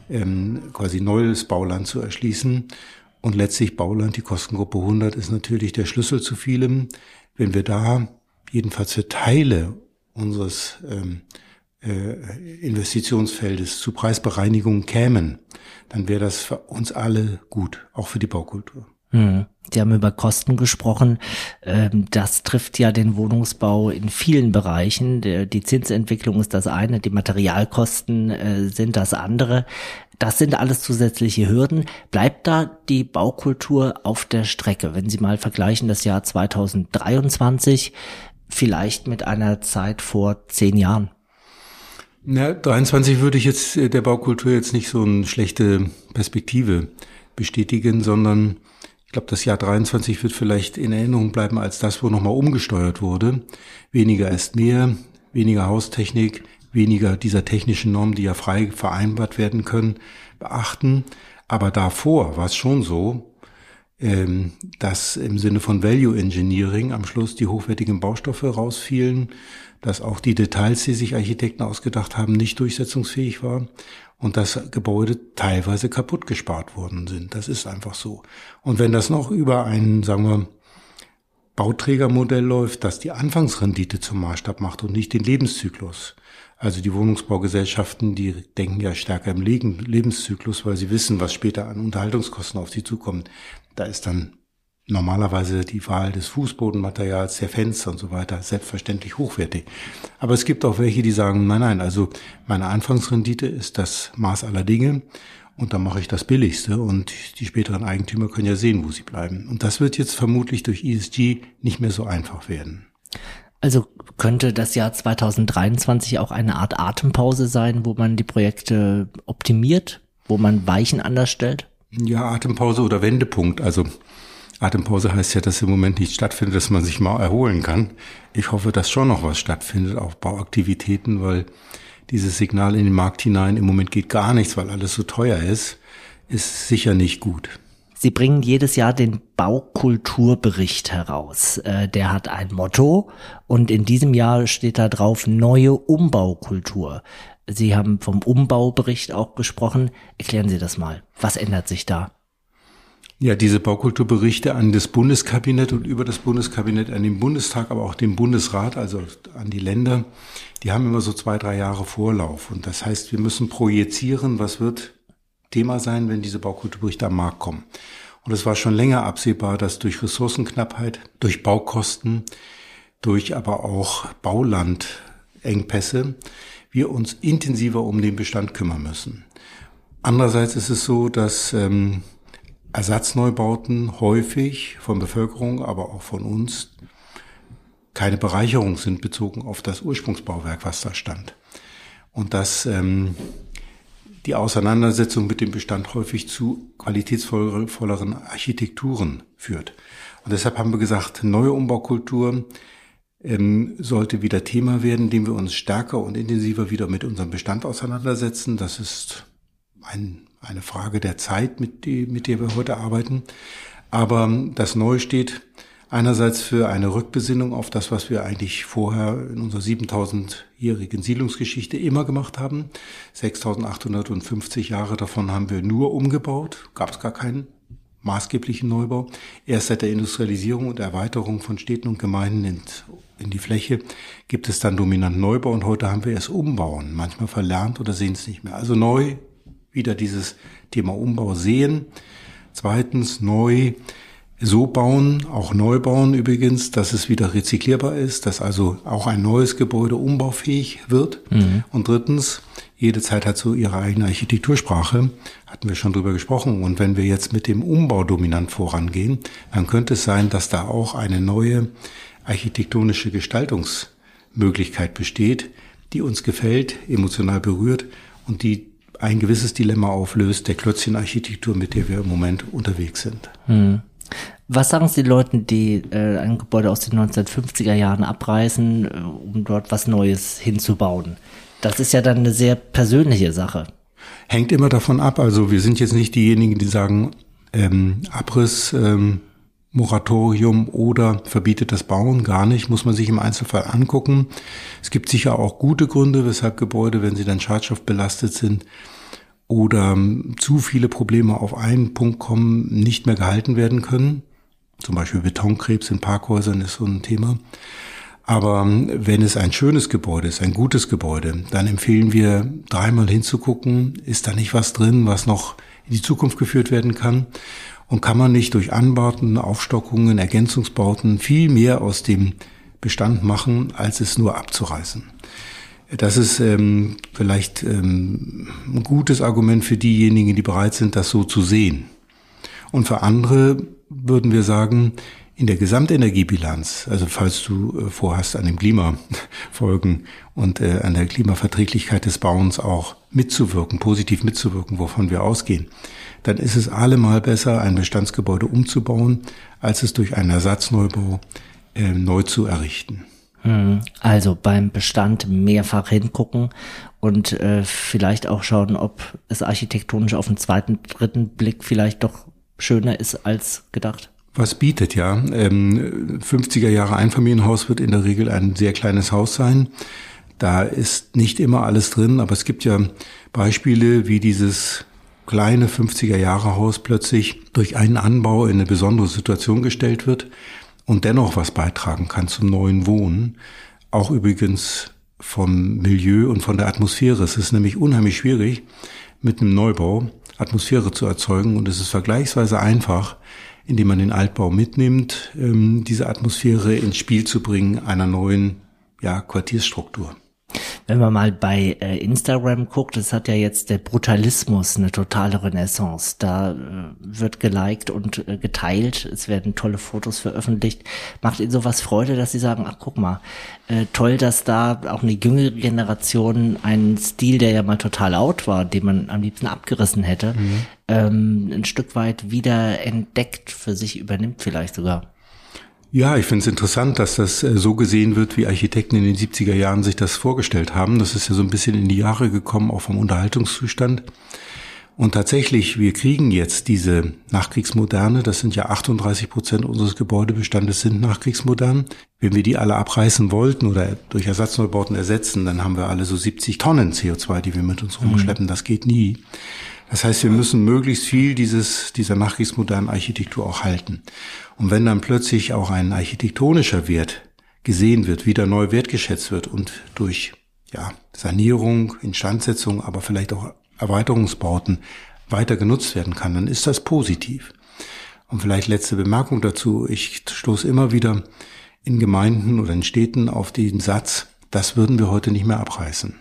ähm, quasi neues Bauland zu erschließen. Und letztlich Bauland, die Kostengruppe 100, ist natürlich der Schlüssel zu vielem. Wenn wir da jedenfalls für Teile unseres ähm, äh, Investitionsfeldes zu Preisbereinigung kämen, dann wäre das für uns alle gut, auch für die Baukultur. Hm. Sie haben über Kosten gesprochen. Ähm, das trifft ja den Wohnungsbau in vielen Bereichen. Die Zinsentwicklung ist das eine, die Materialkosten äh, sind das andere. Das sind alles zusätzliche Hürden. Bleibt da die Baukultur auf der Strecke? Wenn Sie mal vergleichen das Jahr 2023 vielleicht mit einer Zeit vor zehn Jahren? Na, 23 würde ich jetzt äh, der Baukultur jetzt nicht so eine schlechte Perspektive bestätigen, sondern ich glaube, das Jahr 23 wird vielleicht in Erinnerung bleiben als das, wo nochmal umgesteuert wurde. Weniger ist mehr, weniger Haustechnik, weniger dieser technischen Normen, die ja frei vereinbart werden können, beachten. Aber davor war es schon so, dass im Sinne von Value Engineering am Schluss die hochwertigen Baustoffe rausfielen, dass auch die Details, die sich Architekten ausgedacht haben, nicht durchsetzungsfähig waren und dass Gebäude teilweise kaputt gespart worden sind. Das ist einfach so. Und wenn das noch über ein, sagen wir, Bauträgermodell läuft, das die Anfangsrendite zum Maßstab macht und nicht den Lebenszyklus. Also die Wohnungsbaugesellschaften, die denken ja stärker im Lebenszyklus, weil sie wissen, was später an Unterhaltungskosten auf sie zukommt. Da ist dann normalerweise die Wahl des Fußbodenmaterials, der Fenster und so weiter selbstverständlich hochwertig. Aber es gibt auch welche, die sagen, nein, nein, also meine Anfangsrendite ist das Maß aller Dinge und dann mache ich das Billigste und die späteren Eigentümer können ja sehen, wo sie bleiben. Und das wird jetzt vermutlich durch ESG nicht mehr so einfach werden. Also könnte das Jahr 2023 auch eine Art Atempause sein, wo man die Projekte optimiert, wo man Weichen anders stellt? Ja, Atempause oder Wendepunkt. Also Atempause heißt ja, dass im Moment nicht stattfindet, dass man sich mal erholen kann. Ich hoffe, dass schon noch was stattfindet, auch Bauaktivitäten, weil dieses Signal in den Markt hinein, im Moment geht gar nichts, weil alles so teuer ist, ist sicher nicht gut. Sie bringen jedes Jahr den Baukulturbericht heraus. Äh, der hat ein Motto und in diesem Jahr steht da drauf neue Umbaukultur. Sie haben vom Umbaubericht auch gesprochen. Erklären Sie das mal. Was ändert sich da? Ja, diese Baukulturberichte an das Bundeskabinett und über das Bundeskabinett an den Bundestag, aber auch den Bundesrat, also an die Länder, die haben immer so zwei, drei Jahre Vorlauf. Und das heißt, wir müssen projizieren, was wird Thema sein, wenn diese Baukulturberichte am Markt kommen. Und es war schon länger absehbar, dass durch Ressourcenknappheit, durch Baukosten, durch aber auch Baulandengpässe wir uns intensiver um den Bestand kümmern müssen. Andererseits ist es so, dass ähm, Ersatzneubauten häufig von Bevölkerung, aber auch von uns keine Bereicherung sind bezogen auf das Ursprungsbauwerk, was da stand. Und dass ähm, die Auseinandersetzung mit dem Bestand häufig zu qualitätsvolleren Architekturen führt. Und deshalb haben wir gesagt, neue Umbaukultur ähm, sollte wieder Thema werden, indem wir uns stärker und intensiver wieder mit unserem Bestand auseinandersetzen. Das ist ein, eine Frage der Zeit, mit, die, mit der wir heute arbeiten. Aber das Neue steht einerseits für eine Rückbesinnung auf das, was wir eigentlich vorher in unserer 7000-jährigen Siedlungsgeschichte immer gemacht haben. 6850 Jahre davon haben wir nur umgebaut, gab es gar keinen maßgeblichen Neubau. Erst seit der Industrialisierung und Erweiterung von Städten und Gemeinden in, in die Fläche gibt es dann dominant Neubau und heute haben wir es umbauen, manchmal verlernt oder sehen es nicht mehr. Also neu wieder dieses Thema Umbau sehen. Zweitens neu so bauen, auch neu bauen übrigens, dass es wieder rezyklierbar ist, dass also auch ein neues Gebäude umbaufähig wird. Mhm. Und drittens, jede Zeit hat so ihre eigene Architektursprache, hatten wir schon drüber gesprochen. Und wenn wir jetzt mit dem Umbau dominant vorangehen, dann könnte es sein, dass da auch eine neue architektonische Gestaltungsmöglichkeit besteht, die uns gefällt, emotional berührt und die ein gewisses Dilemma auflöst der Klötzchenarchitektur, mit der wir im Moment unterwegs sind. Mhm. Was sagen Sie Leuten, die äh, ein Gebäude aus den 1950er Jahren abreißen, äh, um dort was Neues hinzubauen? Das ist ja dann eine sehr persönliche Sache. Hängt immer davon ab. Also wir sind jetzt nicht diejenigen, die sagen, ähm, Abriss, ähm, Moratorium oder verbietet das Bauen gar nicht, muss man sich im Einzelfall angucken. Es gibt sicher auch gute Gründe, weshalb Gebäude, wenn sie dann schadstoffbelastet sind, oder zu viele Probleme auf einen Punkt kommen, nicht mehr gehalten werden können. Zum Beispiel Betonkrebs in Parkhäusern ist so ein Thema. Aber wenn es ein schönes Gebäude ist, ein gutes Gebäude, dann empfehlen wir dreimal hinzugucken, ist da nicht was drin, was noch in die Zukunft geführt werden kann? Und kann man nicht durch Anbauten, Aufstockungen, Ergänzungsbauten viel mehr aus dem Bestand machen, als es nur abzureißen? Das ist ähm, vielleicht ähm, ein gutes Argument für diejenigen, die bereit sind, das so zu sehen. Und für andere würden wir sagen, in der Gesamtenergiebilanz, also falls du äh, vorhast, an dem Klima folgen und äh, an der Klimaverträglichkeit des Bauens auch mitzuwirken, positiv mitzuwirken, wovon wir ausgehen, dann ist es allemal besser, ein Bestandsgebäude umzubauen, als es durch einen Ersatzneubau äh, neu zu errichten. Hm, also beim Bestand mehrfach hingucken und äh, vielleicht auch schauen, ob es architektonisch auf den zweiten, dritten Blick vielleicht doch schöner ist als gedacht. Was bietet ja? Ähm, 50er Jahre Einfamilienhaus wird in der Regel ein sehr kleines Haus sein. Da ist nicht immer alles drin, aber es gibt ja Beispiele, wie dieses kleine 50er Jahre Haus plötzlich durch einen Anbau in eine besondere Situation gestellt wird und dennoch was beitragen kann zum neuen Wohnen. Auch übrigens vom Milieu und von der Atmosphäre. Es ist nämlich unheimlich schwierig, mit einem Neubau Atmosphäre zu erzeugen und es ist vergleichsweise einfach, indem man den Altbau mitnimmt, ähm, diese Atmosphäre ins Spiel zu bringen einer neuen ja, Quartiersstruktur. Wenn man mal bei äh, Instagram guckt, es hat ja jetzt der Brutalismus eine totale Renaissance. Da äh, wird geliked und äh, geteilt, es werden tolle Fotos veröffentlicht. Macht Ihnen sowas Freude, dass Sie sagen, ach guck mal, äh, toll, dass da auch eine jüngere Generation einen Stil, der ja mal total out war, den man am liebsten abgerissen hätte, mhm. ähm, ein Stück weit wieder entdeckt für sich übernimmt vielleicht sogar. Ja, ich finde es interessant, dass das äh, so gesehen wird, wie Architekten in den 70er Jahren sich das vorgestellt haben. Das ist ja so ein bisschen in die Jahre gekommen, auch vom Unterhaltungszustand. Und tatsächlich, wir kriegen jetzt diese Nachkriegsmoderne, das sind ja 38 Prozent unseres Gebäudebestandes sind nachkriegsmodern. Wenn wir die alle abreißen wollten oder durch Ersatzneubauten ersetzen, dann haben wir alle so 70 Tonnen CO2, die wir mit uns rumschleppen. Das geht nie. Das heißt, wir müssen möglichst viel dieses, dieser nachkriegsmodernen Architektur auch halten. Und wenn dann plötzlich auch ein architektonischer Wert gesehen wird, wieder neu wertgeschätzt wird und durch ja, Sanierung, Instandsetzung, aber vielleicht auch Erweiterungsbauten weiter genutzt werden kann, dann ist das positiv. Und vielleicht letzte Bemerkung dazu. Ich stoße immer wieder in Gemeinden oder in Städten auf den Satz, das würden wir heute nicht mehr abreißen.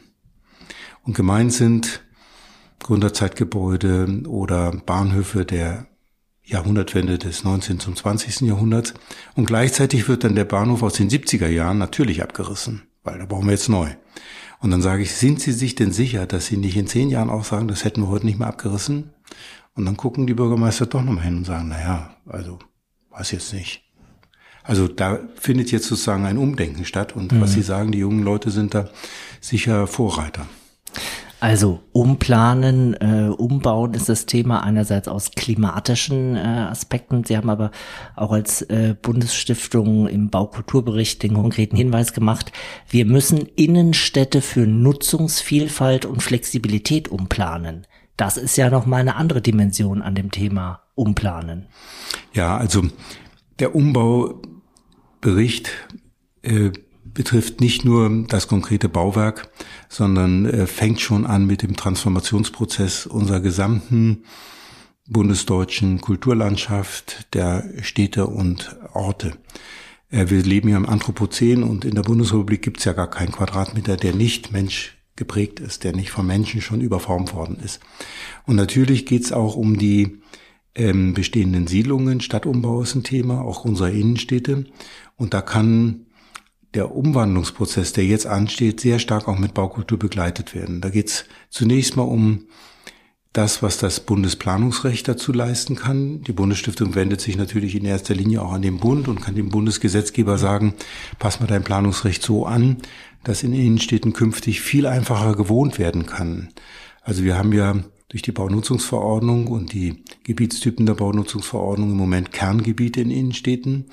Und gemeint sind Gründerzeitgebäude oder Bahnhöfe der Jahrhundertwende des 19. zum 20. Jahrhunderts. Und gleichzeitig wird dann der Bahnhof aus den 70er Jahren natürlich abgerissen, weil da brauchen wir jetzt neu. Und dann sage ich, sind Sie sich denn sicher, dass Sie nicht in zehn Jahren auch sagen, das hätten wir heute nicht mehr abgerissen? Und dann gucken die Bürgermeister doch nochmal hin und sagen, na ja, also, weiß jetzt nicht. Also da findet jetzt sozusagen ein Umdenken statt und mhm. was Sie sagen, die jungen Leute sind da sicher Vorreiter. Also umplanen, äh, umbauen ist das Thema einerseits aus klimatischen äh, Aspekten. Sie haben aber auch als äh, Bundesstiftung im Baukulturbericht den konkreten Hinweis gemacht, wir müssen Innenstädte für Nutzungsvielfalt und Flexibilität umplanen. Das ist ja noch mal eine andere Dimension an dem Thema umplanen. Ja, also der Umbaubericht äh, betrifft nicht nur das konkrete Bauwerk, sondern äh, fängt schon an mit dem Transformationsprozess unserer gesamten bundesdeutschen Kulturlandschaft, der Städte und Orte. Äh, wir leben ja im Anthropozän und in der Bundesrepublik gibt es ja gar keinen Quadratmeter, der nicht Mensch geprägt ist, der nicht vom Menschen schon überformt worden ist. Und natürlich geht es auch um die ähm, bestehenden Siedlungen. Stadtumbau ist ein Thema, auch unserer Innenstädte. Und da kann der Umwandlungsprozess, der jetzt ansteht, sehr stark auch mit Baukultur begleitet werden. Da geht es zunächst mal um das, was das Bundesplanungsrecht dazu leisten kann. Die Bundesstiftung wendet sich natürlich in erster Linie auch an den Bund und kann dem Bundesgesetzgeber sagen, pass mal dein Planungsrecht so an, dass in Innenstädten künftig viel einfacher gewohnt werden kann. Also wir haben ja durch die Baunutzungsverordnung und die Gebietstypen der Baunutzungsverordnung im Moment Kerngebiete in Innenstädten.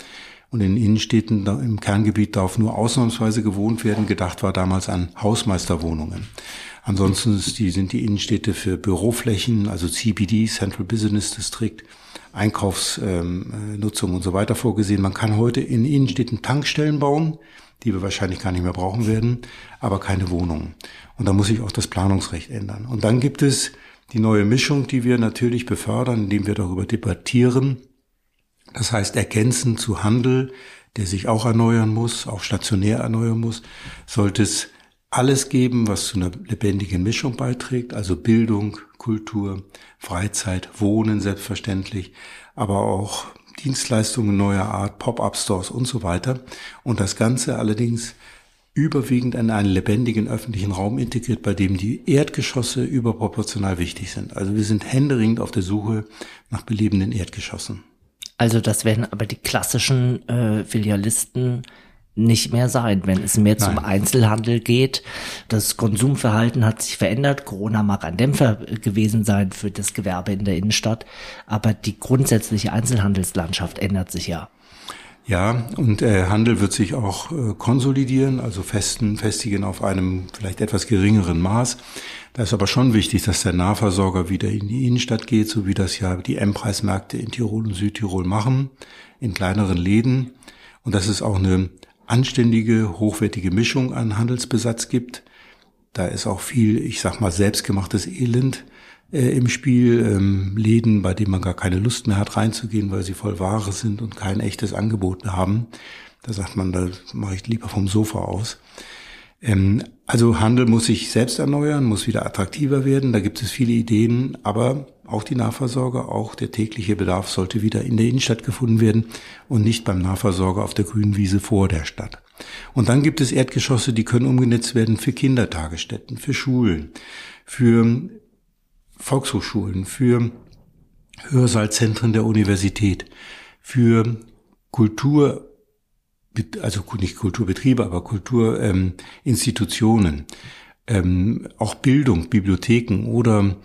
Und in Innenstädten im Kerngebiet darf nur ausnahmsweise gewohnt werden. Gedacht war damals an Hausmeisterwohnungen. Ansonsten sind die Innenstädte für Büroflächen, also CBD, Central Business District, Einkaufsnutzung ähm, und so weiter vorgesehen. Man kann heute in Innenstädten Tankstellen bauen, die wir wahrscheinlich gar nicht mehr brauchen werden, aber keine Wohnungen. Und da muss sich auch das Planungsrecht ändern. Und dann gibt es die neue Mischung, die wir natürlich befördern, indem wir darüber debattieren, das heißt, ergänzend zu Handel, der sich auch erneuern muss, auch stationär erneuern muss, sollte es alles geben, was zu einer lebendigen Mischung beiträgt, also Bildung, Kultur, Freizeit, Wohnen selbstverständlich, aber auch Dienstleistungen neuer Art, Pop-up-Stores und so weiter. Und das Ganze allerdings überwiegend in einen lebendigen öffentlichen Raum integriert, bei dem die Erdgeschosse überproportional wichtig sind. Also wir sind händeringend auf der Suche nach belebenden Erdgeschossen. Also das werden aber die klassischen äh, Filialisten nicht mehr sein, wenn es mehr Nein. zum Einzelhandel geht. Das Konsumverhalten hat sich verändert. Corona mag ein Dämpfer gewesen sein für das Gewerbe in der Innenstadt, aber die grundsätzliche Einzelhandelslandschaft ändert sich ja. Ja, und äh, Handel wird sich auch äh, konsolidieren, also festen, festigen auf einem vielleicht etwas geringeren Maß. Da ist aber schon wichtig, dass der Nahversorger wieder in die Innenstadt geht, so wie das ja die M-Preismärkte in Tirol und Südtirol machen, in kleineren Läden. Und dass es auch eine anständige, hochwertige Mischung an Handelsbesatz gibt. Da ist auch viel, ich sag mal, selbstgemachtes Elend äh, im Spiel, ähm, Läden, bei denen man gar keine Lust mehr hat reinzugehen, weil sie voll Ware sind und kein echtes Angebot haben. Da sagt man, da mache ich lieber vom Sofa aus. Ähm, also Handel muss sich selbst erneuern, muss wieder attraktiver werden. Da gibt es viele Ideen, aber auch die Nahversorger, auch der tägliche Bedarf sollte wieder in der Innenstadt gefunden werden und nicht beim Nahversorger auf der grünen Wiese vor der Stadt. Und dann gibt es Erdgeschosse, die können umgenutzt werden für Kindertagesstätten, für Schulen, für Volkshochschulen, für Hörsaalzentren der Universität, für Kultur also nicht Kulturbetriebe, aber Kulturinstitutionen, ähm, ähm, auch Bildung, Bibliotheken oder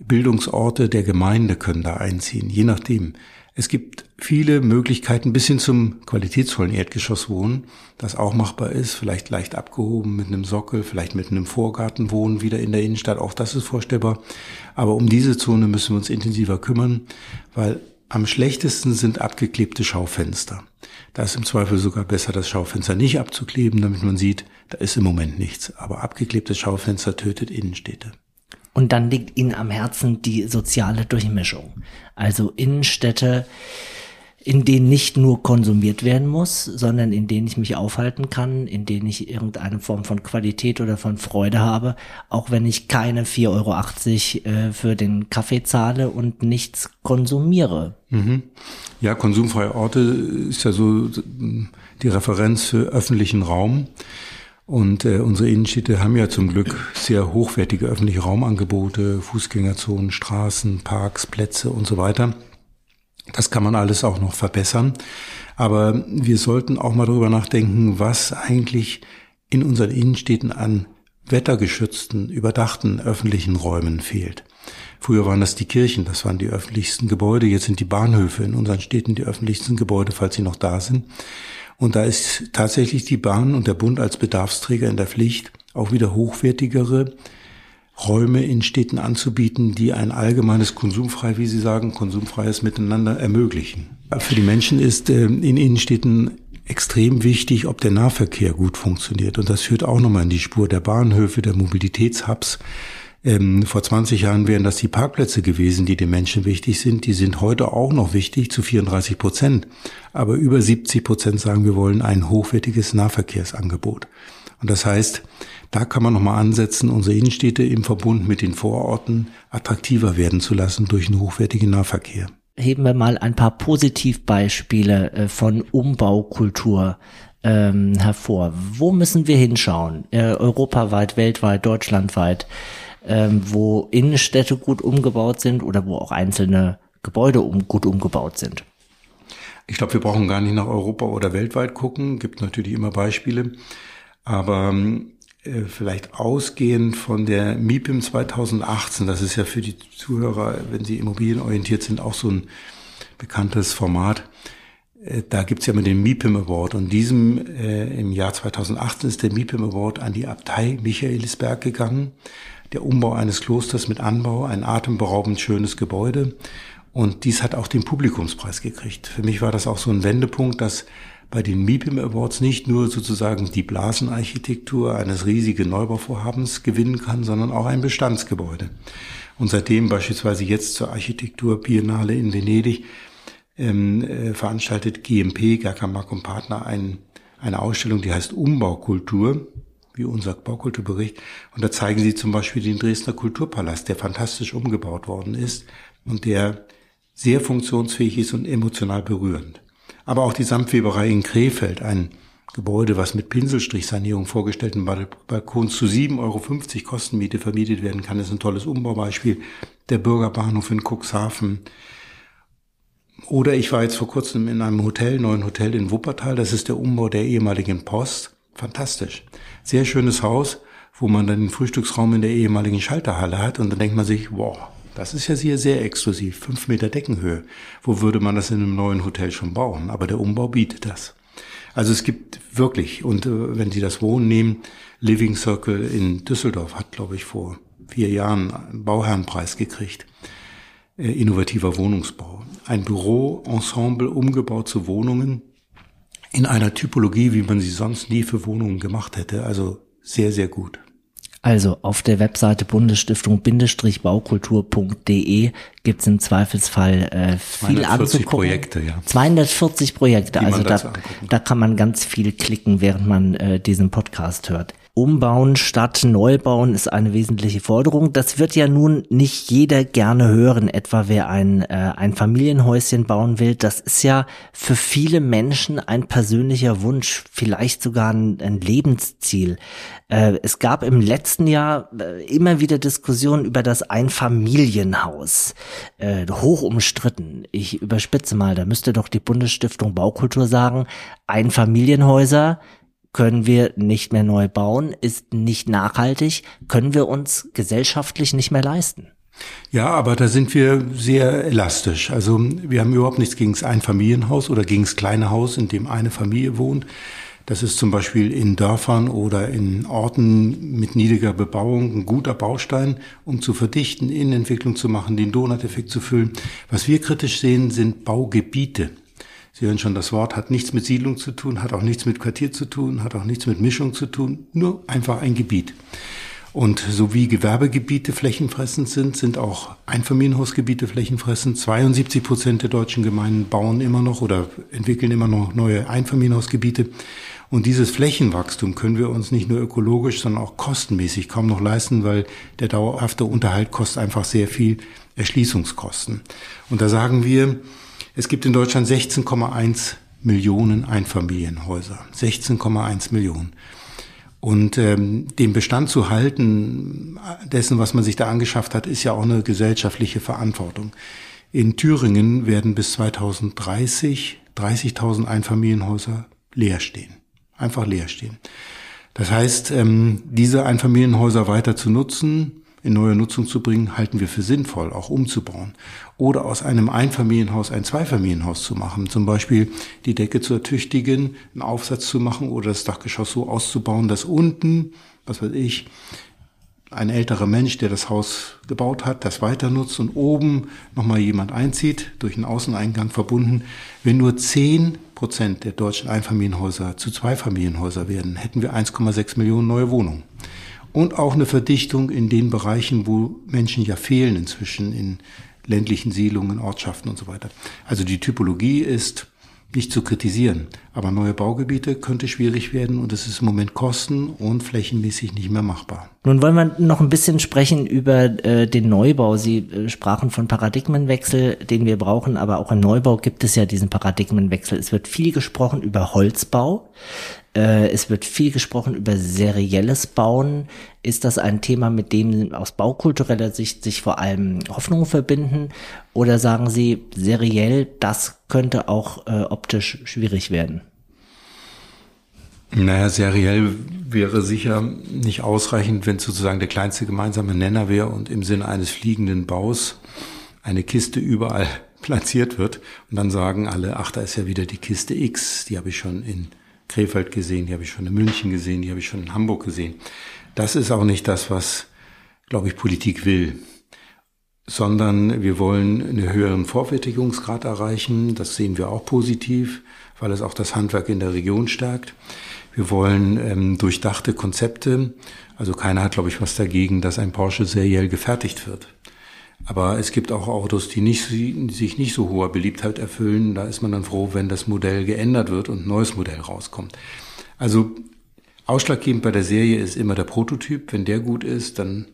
Bildungsorte der Gemeinde können da einziehen, je nachdem. Es gibt viele Möglichkeiten bis hin zum qualitätsvollen Erdgeschosswohnen, das auch machbar ist, vielleicht leicht abgehoben mit einem Sockel, vielleicht mit einem Vorgartenwohnen wieder in der Innenstadt, auch das ist vorstellbar. Aber um diese Zone müssen wir uns intensiver kümmern, weil am schlechtesten sind abgeklebte Schaufenster. Da ist im Zweifel sogar besser, das Schaufenster nicht abzukleben, damit man sieht, da ist im Moment nichts. Aber abgeklebtes Schaufenster tötet Innenstädte. Und dann liegt Ihnen am Herzen die soziale Durchmischung. Also Innenstädte, in denen nicht nur konsumiert werden muss, sondern in denen ich mich aufhalten kann, in denen ich irgendeine Form von Qualität oder von Freude habe, auch wenn ich keine 4,80 Euro äh, für den Kaffee zahle und nichts konsumiere. Mhm. Ja, konsumfreie Orte ist ja so die Referenz für öffentlichen Raum. Und äh, unsere Innenstädte haben ja zum Glück sehr hochwertige öffentliche Raumangebote, Fußgängerzonen, Straßen, Parks, Plätze und so weiter. Das kann man alles auch noch verbessern. Aber wir sollten auch mal darüber nachdenken, was eigentlich in unseren Innenstädten an wettergeschützten, überdachten öffentlichen Räumen fehlt. Früher waren das die Kirchen, das waren die öffentlichsten Gebäude. Jetzt sind die Bahnhöfe in unseren Städten die öffentlichsten Gebäude, falls sie noch da sind. Und da ist tatsächlich die Bahn und der Bund als Bedarfsträger in der Pflicht, auch wieder hochwertigere Räume in Städten anzubieten, die ein allgemeines konsumfrei, wie Sie sagen, konsumfreies Miteinander ermöglichen. Für die Menschen ist äh, in Innenstädten extrem wichtig, ob der Nahverkehr gut funktioniert. Und das führt auch nochmal in die Spur der Bahnhöfe, der Mobilitätshubs. Ähm, vor 20 Jahren wären das die Parkplätze gewesen, die den Menschen wichtig sind. Die sind heute auch noch wichtig zu 34 Prozent. Aber über 70 Prozent sagen, wir wollen ein hochwertiges Nahverkehrsangebot. Und das heißt, da kann man nochmal ansetzen, unsere Innenstädte im Verbund mit den Vororten attraktiver werden zu lassen durch einen hochwertigen Nahverkehr. Heben wir mal ein paar Positivbeispiele äh, von Umbaukultur ähm, hervor. Wo müssen wir hinschauen? Äh, europaweit, weltweit, deutschlandweit, ähm, wo Innenstädte gut umgebaut sind oder wo auch einzelne Gebäude um, gut umgebaut sind? Ich glaube, wir brauchen gar nicht nach Europa oder weltweit gucken. Gibt natürlich immer Beispiele. Aber ähm, äh, vielleicht ausgehend von der MIPIM 2018, das ist ja für die Zuhörer, wenn sie immobilienorientiert sind, auch so ein bekanntes Format. Äh, da gibt's ja immer den MIPIM Award und diesem äh, im Jahr 2018 ist der MIPIM Award an die Abtei Michaelisberg gegangen. Der Umbau eines Klosters mit Anbau, ein atemberaubend schönes Gebäude. Und dies hat auch den Publikumspreis gekriegt. Für mich war das auch so ein Wendepunkt, dass bei den MIPIM Awards nicht nur sozusagen die Blasenarchitektur eines riesigen Neubauvorhabens gewinnen kann, sondern auch ein Bestandsgebäude. Und seitdem beispielsweise jetzt zur Architektur Biennale in Venedig ähm, äh, veranstaltet GMP, Gerkamak und Partner, ein, eine Ausstellung, die heißt Umbaukultur, wie unser Baukulturbericht. Und da zeigen sie zum Beispiel den Dresdner Kulturpalast, der fantastisch umgebaut worden ist und der sehr funktionsfähig ist und emotional berührend aber auch die Samtweberei in Krefeld, ein Gebäude, was mit Pinselstrichsanierung vorgestellten Balkons zu 7,50 Euro Kostenmiete vermietet werden kann, ist ein tolles Umbaubeispiel. Der Bürgerbahnhof in Cuxhaven. Oder ich war jetzt vor kurzem in einem Hotel, neuen Hotel in Wuppertal. Das ist der Umbau der ehemaligen Post. Fantastisch. Sehr schönes Haus, wo man dann den Frühstücksraum in der ehemaligen Schalterhalle hat. Und dann denkt man sich, wow, das ist ja hier sehr exklusiv, fünf Meter Deckenhöhe. Wo würde man das in einem neuen Hotel schon bauen? Aber der Umbau bietet das. Also es gibt wirklich, und äh, wenn Sie das Wohnen nehmen, Living Circle in Düsseldorf hat, glaube ich, vor vier Jahren einen Bauherrenpreis gekriegt. Äh, innovativer Wohnungsbau. Ein Büroensemble umgebaut zu Wohnungen in einer Typologie, wie man sie sonst nie für Wohnungen gemacht hätte. Also sehr, sehr gut. Also auf der Webseite Bundesstiftung-baukultur.de gibt's im Zweifelsfall äh, viel 240 anzugucken. Projekte, ja. 240 Projekte, Die also da, da kann man ganz viel klicken, während man äh, diesen Podcast hört. Umbauen statt Neubauen ist eine wesentliche Forderung. Das wird ja nun nicht jeder gerne hören, etwa wer ein, äh, ein Familienhäuschen bauen will. Das ist ja für viele Menschen ein persönlicher Wunsch, vielleicht sogar ein, ein Lebensziel. Äh, es gab im letzten Jahr äh, immer wieder Diskussionen über das Einfamilienhaus. Äh, hoch umstritten. Ich überspitze mal, da müsste doch die Bundesstiftung Baukultur sagen, Einfamilienhäuser können wir nicht mehr neu bauen, ist nicht nachhaltig, können wir uns gesellschaftlich nicht mehr leisten. Ja, aber da sind wir sehr elastisch. Also wir haben überhaupt nichts gegen das Einfamilienhaus oder gegen das kleine Haus, in dem eine Familie wohnt. Das ist zum Beispiel in Dörfern oder in Orten mit niedriger Bebauung ein guter Baustein, um zu verdichten, Innenentwicklung zu machen, den Donut-Effekt zu füllen. Was wir kritisch sehen, sind Baugebiete. Sie hören schon, das Wort hat nichts mit Siedlung zu tun, hat auch nichts mit Quartier zu tun, hat auch nichts mit Mischung zu tun, nur einfach ein Gebiet. Und so wie Gewerbegebiete flächenfressend sind, sind auch Einfamilienhausgebiete flächenfressend. 72 Prozent der deutschen Gemeinden bauen immer noch oder entwickeln immer noch neue Einfamilienhausgebiete. Und dieses Flächenwachstum können wir uns nicht nur ökologisch, sondern auch kostenmäßig kaum noch leisten, weil der dauerhafte Unterhalt kostet einfach sehr viel Erschließungskosten. Und da sagen wir, es gibt in Deutschland 16,1 Millionen Einfamilienhäuser. 16,1 Millionen. Und ähm, den Bestand zu halten, dessen, was man sich da angeschafft hat, ist ja auch eine gesellschaftliche Verantwortung. In Thüringen werden bis 2030 30.000 Einfamilienhäuser leer stehen. Einfach leer stehen. Das heißt, ähm, diese Einfamilienhäuser weiter zu nutzen, in neue Nutzung zu bringen, halten wir für sinnvoll, auch umzubauen. Oder aus einem Einfamilienhaus ein Zweifamilienhaus zu machen. Zum Beispiel die Decke zu ertüchtigen, einen Aufsatz zu machen oder das Dachgeschoss so auszubauen, dass unten, was weiß ich, ein älterer Mensch, der das Haus gebaut hat, das weiter nutzt und oben nochmal jemand einzieht, durch einen Außeneingang verbunden. Wenn nur zehn Prozent der deutschen Einfamilienhäuser zu Zweifamilienhäuser werden, hätten wir 1,6 Millionen neue Wohnungen und auch eine Verdichtung in den Bereichen, wo Menschen ja fehlen inzwischen in ländlichen Siedlungen, Ortschaften und so weiter. Also die Typologie ist nicht zu kritisieren, aber neue Baugebiete könnte schwierig werden und es ist im Moment kosten- und flächenmäßig nicht mehr machbar. Nun wollen wir noch ein bisschen sprechen über äh, den Neubau. Sie äh, sprachen von Paradigmenwechsel, den wir brauchen, aber auch im Neubau gibt es ja diesen Paradigmenwechsel. Es wird viel gesprochen über Holzbau. Äh, es wird viel gesprochen über serielles Bauen. Ist das ein Thema, mit dem aus baukultureller Sicht sich vor allem Hoffnungen verbinden? Oder sagen Sie, seriell, das könnte auch äh, optisch schwierig werden? Naja, seriell wäre sicher nicht ausreichend, wenn sozusagen der kleinste gemeinsame Nenner wäre und im Sinne eines fliegenden Baus eine Kiste überall platziert wird und dann sagen alle, ach, da ist ja wieder die Kiste X, die habe ich schon in Krefeld gesehen, die habe ich schon in München gesehen, die habe ich schon in Hamburg gesehen. Das ist auch nicht das, was, glaube ich, Politik will, sondern wir wollen einen höheren Vorfertigungsgrad erreichen. Das sehen wir auch positiv, weil es auch das Handwerk in der Region stärkt. Wir wollen ähm, durchdachte Konzepte. Also keiner hat, glaube ich, was dagegen, dass ein Porsche seriell gefertigt wird. Aber es gibt auch Autos, die nicht, sich nicht so hoher Beliebtheit erfüllen. Da ist man dann froh, wenn das Modell geändert wird und ein neues Modell rauskommt. Also ausschlaggebend bei der Serie ist immer der Prototyp. Wenn der gut ist, dann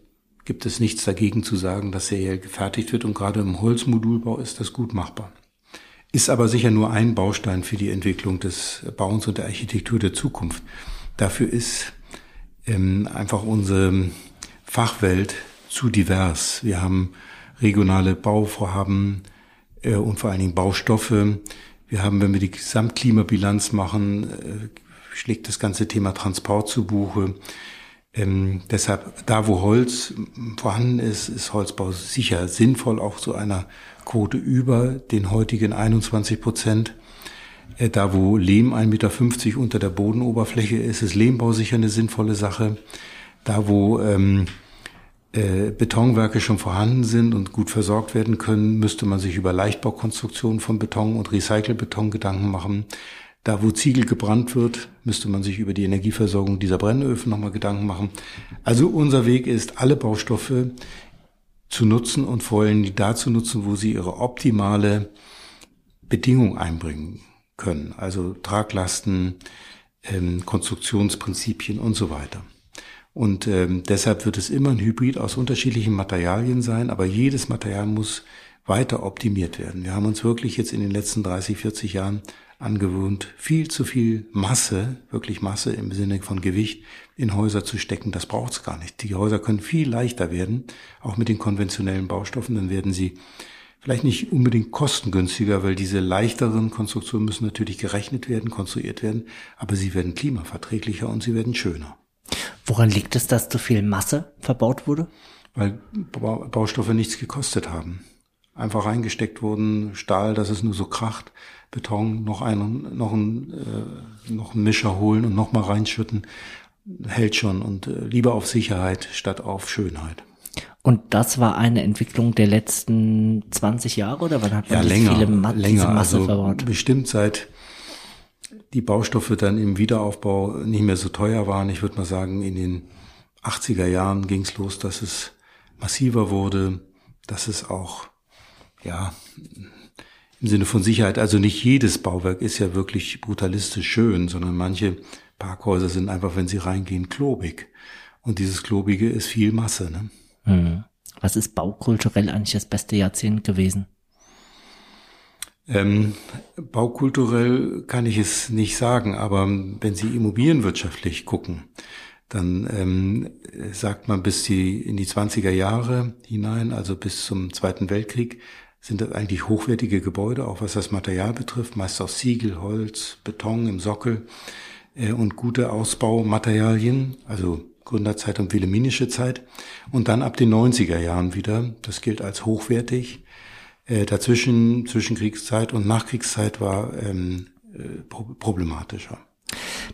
gibt es nichts dagegen zu sagen, dass seriell gefertigt wird. Und gerade im Holzmodulbau ist das gut machbar. Ist aber sicher nur ein Baustein für die Entwicklung des Bauens und der Architektur der Zukunft. Dafür ist ähm, einfach unsere Fachwelt zu divers. Wir haben regionale Bauvorhaben äh, und vor allen Dingen Baustoffe. Wir haben, wenn wir die Gesamtklimabilanz machen, äh, schlägt das ganze Thema Transport zu Buche. Ähm, deshalb, da wo Holz vorhanden ist, ist Holzbau sicher sinnvoll, auch zu einer Quote über den heutigen 21 Prozent. Äh, da wo Lehm 1,50 Meter unter der Bodenoberfläche ist, ist Lehmbau sicher eine sinnvolle Sache. Da wo ähm, äh, Betonwerke schon vorhanden sind und gut versorgt werden können, müsste man sich über Leichtbaukonstruktionen von Beton und Recycelbeton Gedanken machen. Da, wo Ziegel gebrannt wird, müsste man sich über die Energieversorgung dieser Brennöfen nochmal Gedanken machen. Also unser Weg ist, alle Baustoffe zu nutzen und vor allem da zu nutzen, wo sie ihre optimale Bedingung einbringen können. Also Traglasten, ähm, Konstruktionsprinzipien und so weiter. Und ähm, deshalb wird es immer ein Hybrid aus unterschiedlichen Materialien sein, aber jedes Material muss weiter optimiert werden. Wir haben uns wirklich jetzt in den letzten 30, 40 Jahren angewöhnt, viel zu viel Masse, wirklich Masse im Sinne von Gewicht, in Häuser zu stecken. Das braucht es gar nicht. Die Häuser können viel leichter werden, auch mit den konventionellen Baustoffen. Dann werden sie vielleicht nicht unbedingt kostengünstiger, weil diese leichteren Konstruktionen müssen natürlich gerechnet werden, konstruiert werden, aber sie werden klimaverträglicher und sie werden schöner. Woran liegt es, dass zu viel Masse verbaut wurde? Weil Baustoffe nichts gekostet haben. Einfach reingesteckt wurden, Stahl, dass es nur so kracht, Beton, noch einen, noch einen, äh, noch einen Mischer holen und noch mal reinschütten, hält schon und äh, lieber auf Sicherheit statt auf Schönheit. Und das war eine Entwicklung der letzten 20 Jahre oder wann hat man ja, länger, viele Ma länger, diese Masse also verbaut? Bestimmt seit die Baustoffe dann im Wiederaufbau nicht mehr so teuer waren. Ich würde mal sagen, in den 80er Jahren ging es los, dass es massiver wurde, dass es auch, ja, im Sinne von Sicherheit, also nicht jedes Bauwerk ist ja wirklich brutalistisch schön, sondern manche Parkhäuser sind einfach, wenn sie reingehen, klobig. Und dieses Klobige ist viel Masse. Ne? Hm. Was ist baukulturell eigentlich das beste Jahrzehnt gewesen? Ähm, baukulturell kann ich es nicht sagen, aber wenn Sie immobilienwirtschaftlich gucken, dann ähm, sagt man bis die, in die 20er Jahre hinein, also bis zum Zweiten Weltkrieg, sind das eigentlich hochwertige Gebäude, auch was das Material betrifft, meist aus Ziegel, Holz, Beton im Sockel äh, und gute Ausbaumaterialien, also Gründerzeit und Wilhelminische Zeit. Und dann ab den 90er Jahren wieder, das gilt als hochwertig. Äh, dazwischen, zwischen Kriegszeit und Nachkriegszeit war ähm, äh, problematischer.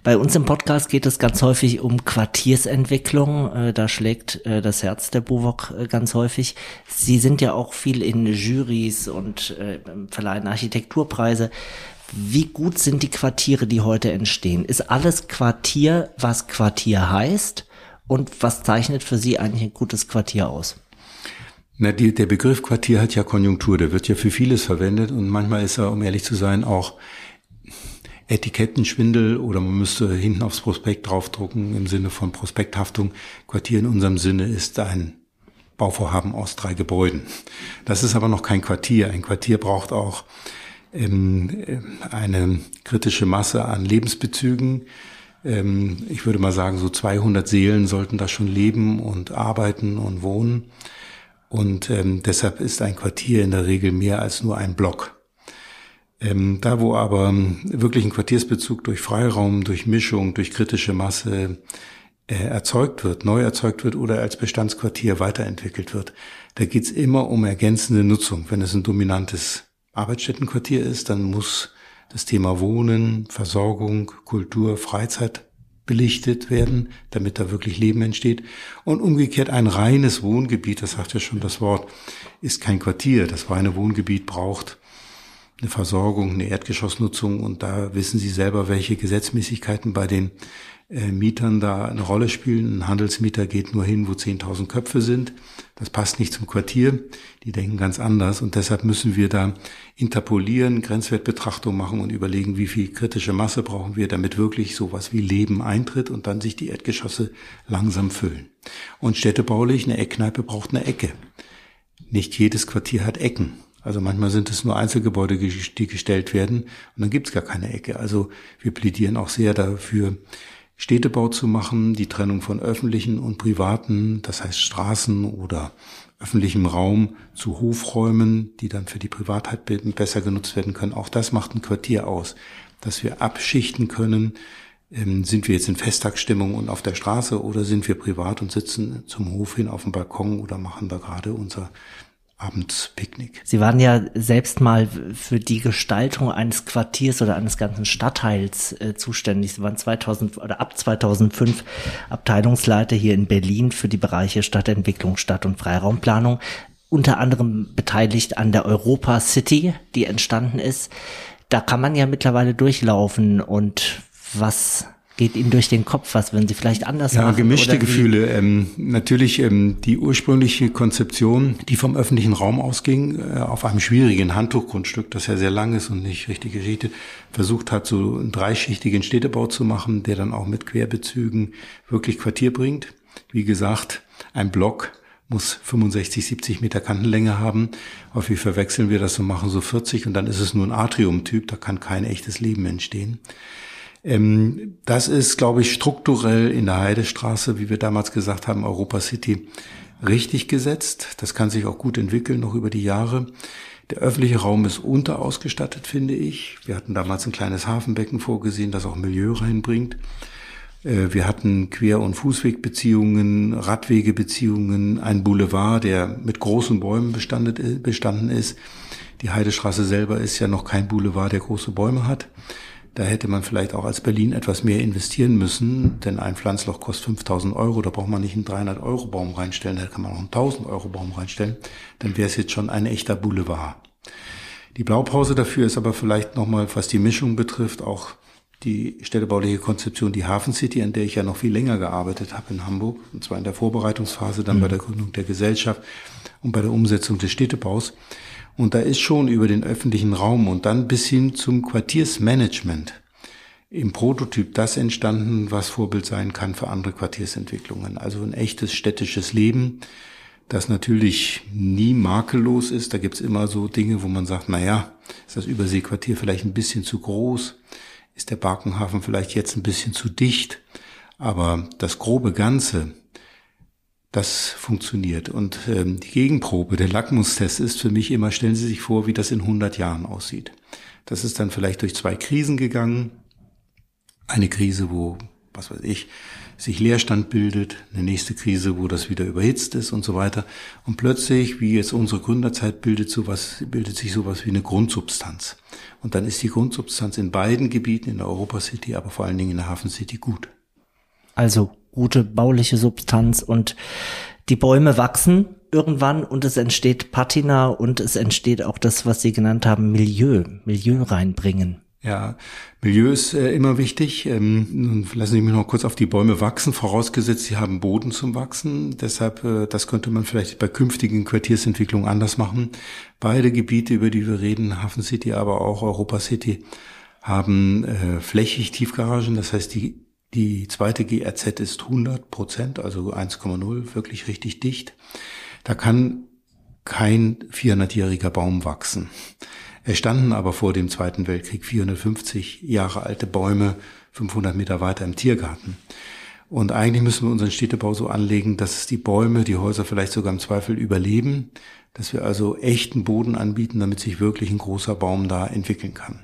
Bei uns im Podcast geht es ganz häufig um Quartiersentwicklung. Äh, da schlägt äh, das Herz der Buwok äh, ganz häufig. Sie sind ja auch viel in Juries und verleihen Architekturpreise. Wie gut sind die Quartiere, die heute entstehen? Ist alles Quartier, was Quartier heißt? Und was zeichnet für Sie eigentlich ein gutes Quartier aus? Na, die, der Begriff Quartier hat ja Konjunktur, der wird ja für vieles verwendet und manchmal ist er, um ehrlich zu sein, auch Etikettenschwindel oder man müsste hinten aufs Prospekt draufdrucken im Sinne von Prospekthaftung. Quartier in unserem Sinne ist ein Bauvorhaben aus drei Gebäuden. Das ist aber noch kein Quartier. Ein Quartier braucht auch ähm, eine kritische Masse an Lebensbezügen. Ähm, ich würde mal sagen, so 200 Seelen sollten da schon leben und arbeiten und wohnen. Und ähm, deshalb ist ein Quartier in der Regel mehr als nur ein Block. Ähm, da, wo aber ähm, wirklich ein Quartiersbezug durch Freiraum, durch Mischung, durch kritische Masse äh, erzeugt wird, neu erzeugt wird oder als Bestandsquartier weiterentwickelt wird, da geht's immer um ergänzende Nutzung. Wenn es ein dominantes Arbeitsstättenquartier ist, dann muss das Thema Wohnen, Versorgung, Kultur, Freizeit belichtet werden, damit da wirklich Leben entsteht. Und umgekehrt ein reines Wohngebiet, das sagt ja schon das Wort, ist kein Quartier. Das reine Wohngebiet braucht eine Versorgung, eine Erdgeschossnutzung und da wissen Sie selber, welche Gesetzmäßigkeiten bei den Mietern da eine Rolle spielen. Ein Handelsmieter geht nur hin, wo 10.000 Köpfe sind. Das passt nicht zum Quartier. Die denken ganz anders und deshalb müssen wir da interpolieren, Grenzwertbetrachtung machen und überlegen, wie viel kritische Masse brauchen wir, damit wirklich sowas wie Leben eintritt und dann sich die Erdgeschosse langsam füllen. Und städtebaulich, eine Eckkneipe braucht eine Ecke. Nicht jedes Quartier hat Ecken. Also manchmal sind es nur Einzelgebäude, die gestellt werden und dann gibt es gar keine Ecke. Also wir plädieren auch sehr dafür, Städtebau zu machen, die Trennung von öffentlichen und privaten, das heißt Straßen oder öffentlichem Raum zu Hofräumen, die dann für die Privatheit besser genutzt werden können. Auch das macht ein Quartier aus, dass wir abschichten können. Ähm, sind wir jetzt in Festtagsstimmung und auf der Straße oder sind wir privat und sitzen zum Hof hin auf dem Balkon oder machen da gerade unser abends Picknick. Sie waren ja selbst mal für die Gestaltung eines Quartiers oder eines ganzen Stadtteils äh, zuständig. Sie waren 2000 oder ab 2005 Abteilungsleiter hier in Berlin für die Bereiche Stadtentwicklung, Stadt- und Freiraumplanung. Unter anderem beteiligt an der Europa City, die entstanden ist. Da kann man ja mittlerweile durchlaufen und was geht Ihnen durch den Kopf? Was würden Sie vielleicht anders ja, machen? Ja, gemischte Gefühle. Ähm, natürlich ähm, die ursprüngliche Konzeption, die vom öffentlichen Raum ausging, äh, auf einem schwierigen Handtuchgrundstück, das ja sehr lang ist und nicht richtig geschichtet, versucht hat, so einen dreischichtigen Städtebau zu machen, der dann auch mit Querbezügen wirklich Quartier bringt. Wie gesagt, ein Block muss 65, 70 Meter Kantenlänge haben. Häufig verwechseln wir das und machen so 40 und dann ist es nur ein Atriumtyp, da kann kein echtes Leben entstehen. Ähm, das ist, glaube ich, strukturell in der Heidestraße, wie wir damals gesagt haben, Europa City, richtig gesetzt. Das kann sich auch gut entwickeln, noch über die Jahre. Der öffentliche Raum ist unterausgestattet, finde ich. Wir hatten damals ein kleines Hafenbecken vorgesehen, das auch Milieu reinbringt. Äh, wir hatten Quer- und Fußwegbeziehungen, Radwegebeziehungen, ein Boulevard, der mit großen Bäumen bestanden ist. Die Heidestraße selber ist ja noch kein Boulevard, der große Bäume hat. Da hätte man vielleicht auch als Berlin etwas mehr investieren müssen, denn ein Pflanzloch kostet 5000 Euro, da braucht man nicht einen 300 Euro Baum reinstellen, da kann man auch einen 1000 Euro Baum reinstellen, dann wäre es jetzt schon ein echter Boulevard. Die Blaupause dafür ist aber vielleicht nochmal, was die Mischung betrifft, auch die städtebauliche Konzeption, die Hafen City, an der ich ja noch viel länger gearbeitet habe in Hamburg, und zwar in der Vorbereitungsphase, dann mhm. bei der Gründung der Gesellschaft und bei der Umsetzung des Städtebaus. Und da ist schon über den öffentlichen Raum und dann bis hin zum Quartiersmanagement im Prototyp das entstanden, was Vorbild sein kann für andere Quartiersentwicklungen. Also ein echtes städtisches Leben, das natürlich nie makellos ist. Da gibt's immer so Dinge, wo man sagt, na ja, ist das Überseequartier vielleicht ein bisschen zu groß? Ist der Barkenhafen vielleicht jetzt ein bisschen zu dicht? Aber das grobe Ganze, das funktioniert. Und ähm, die Gegenprobe, der Lackmustest ist für mich immer, stellen Sie sich vor, wie das in 100 Jahren aussieht. Das ist dann vielleicht durch zwei Krisen gegangen. Eine Krise, wo, was weiß ich, sich Leerstand bildet, eine nächste Krise, wo das wieder überhitzt ist und so weiter. Und plötzlich, wie jetzt unsere Gründerzeit bildet sowas, bildet sich sowas wie eine Grundsubstanz. Und dann ist die Grundsubstanz in beiden Gebieten, in der Europa City, aber vor allen Dingen in der Hafen City gut. Also gute bauliche Substanz und die Bäume wachsen irgendwann und es entsteht Patina und es entsteht auch das, was Sie genannt haben, Milieu, Milieu reinbringen. Ja, Milieu ist äh, immer wichtig. Ähm, lassen Sie mich noch kurz auf die Bäume wachsen, vorausgesetzt, sie haben Boden zum Wachsen. Deshalb, äh, das könnte man vielleicht bei künftigen Quartiersentwicklungen anders machen. Beide Gebiete, über die wir reden, Hafen City, aber auch Europa City, haben äh, flächig Tiefgaragen. Das heißt, die die zweite GRZ ist 100 Prozent, also 1,0, wirklich richtig dicht. Da kann kein 400-jähriger Baum wachsen. Es standen aber vor dem Zweiten Weltkrieg 450 Jahre alte Bäume 500 Meter weiter im Tiergarten. Und eigentlich müssen wir unseren Städtebau so anlegen, dass die Bäume, die Häuser vielleicht sogar im Zweifel überleben, dass wir also echten Boden anbieten, damit sich wirklich ein großer Baum da entwickeln kann.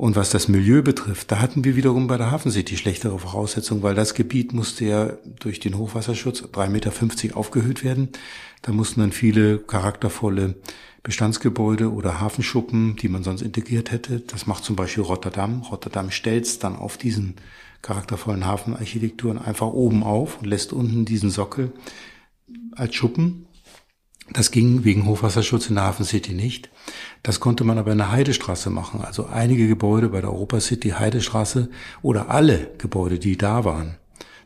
Und was das Milieu betrifft, da hatten wir wiederum bei der Hafen City schlechtere Voraussetzungen, weil das Gebiet musste ja durch den Hochwasserschutz 3,50 Meter aufgehöht werden. Da mussten dann viele charaktervolle Bestandsgebäude oder Hafenschuppen, die man sonst integriert hätte. Das macht zum Beispiel Rotterdam. Rotterdam stellt dann auf diesen charaktervollen Hafenarchitekturen einfach oben auf und lässt unten diesen Sockel als Schuppen das ging wegen Hochwasserschutz in der Hafen City nicht. Das konnte man aber in der Heidestraße machen. Also einige Gebäude bei der Europa City Heidestraße oder alle Gebäude, die da waren.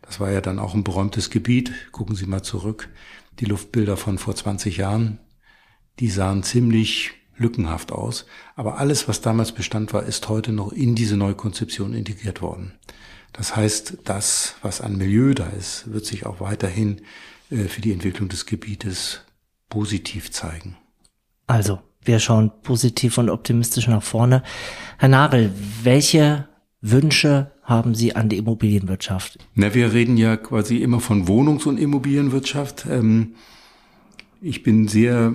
Das war ja dann auch ein beräumtes Gebiet. Gucken Sie mal zurück. Die Luftbilder von vor 20 Jahren, die sahen ziemlich lückenhaft aus. Aber alles, was damals Bestand war, ist heute noch in diese Neukonzeption integriert worden. Das heißt, das, was an Milieu da ist, wird sich auch weiterhin äh, für die Entwicklung des Gebietes positiv zeigen. Also, wir schauen positiv und optimistisch nach vorne. Herr Nagel, welche Wünsche haben Sie an die Immobilienwirtschaft? Na, wir reden ja quasi immer von Wohnungs- und Immobilienwirtschaft. Ähm, ich bin sehr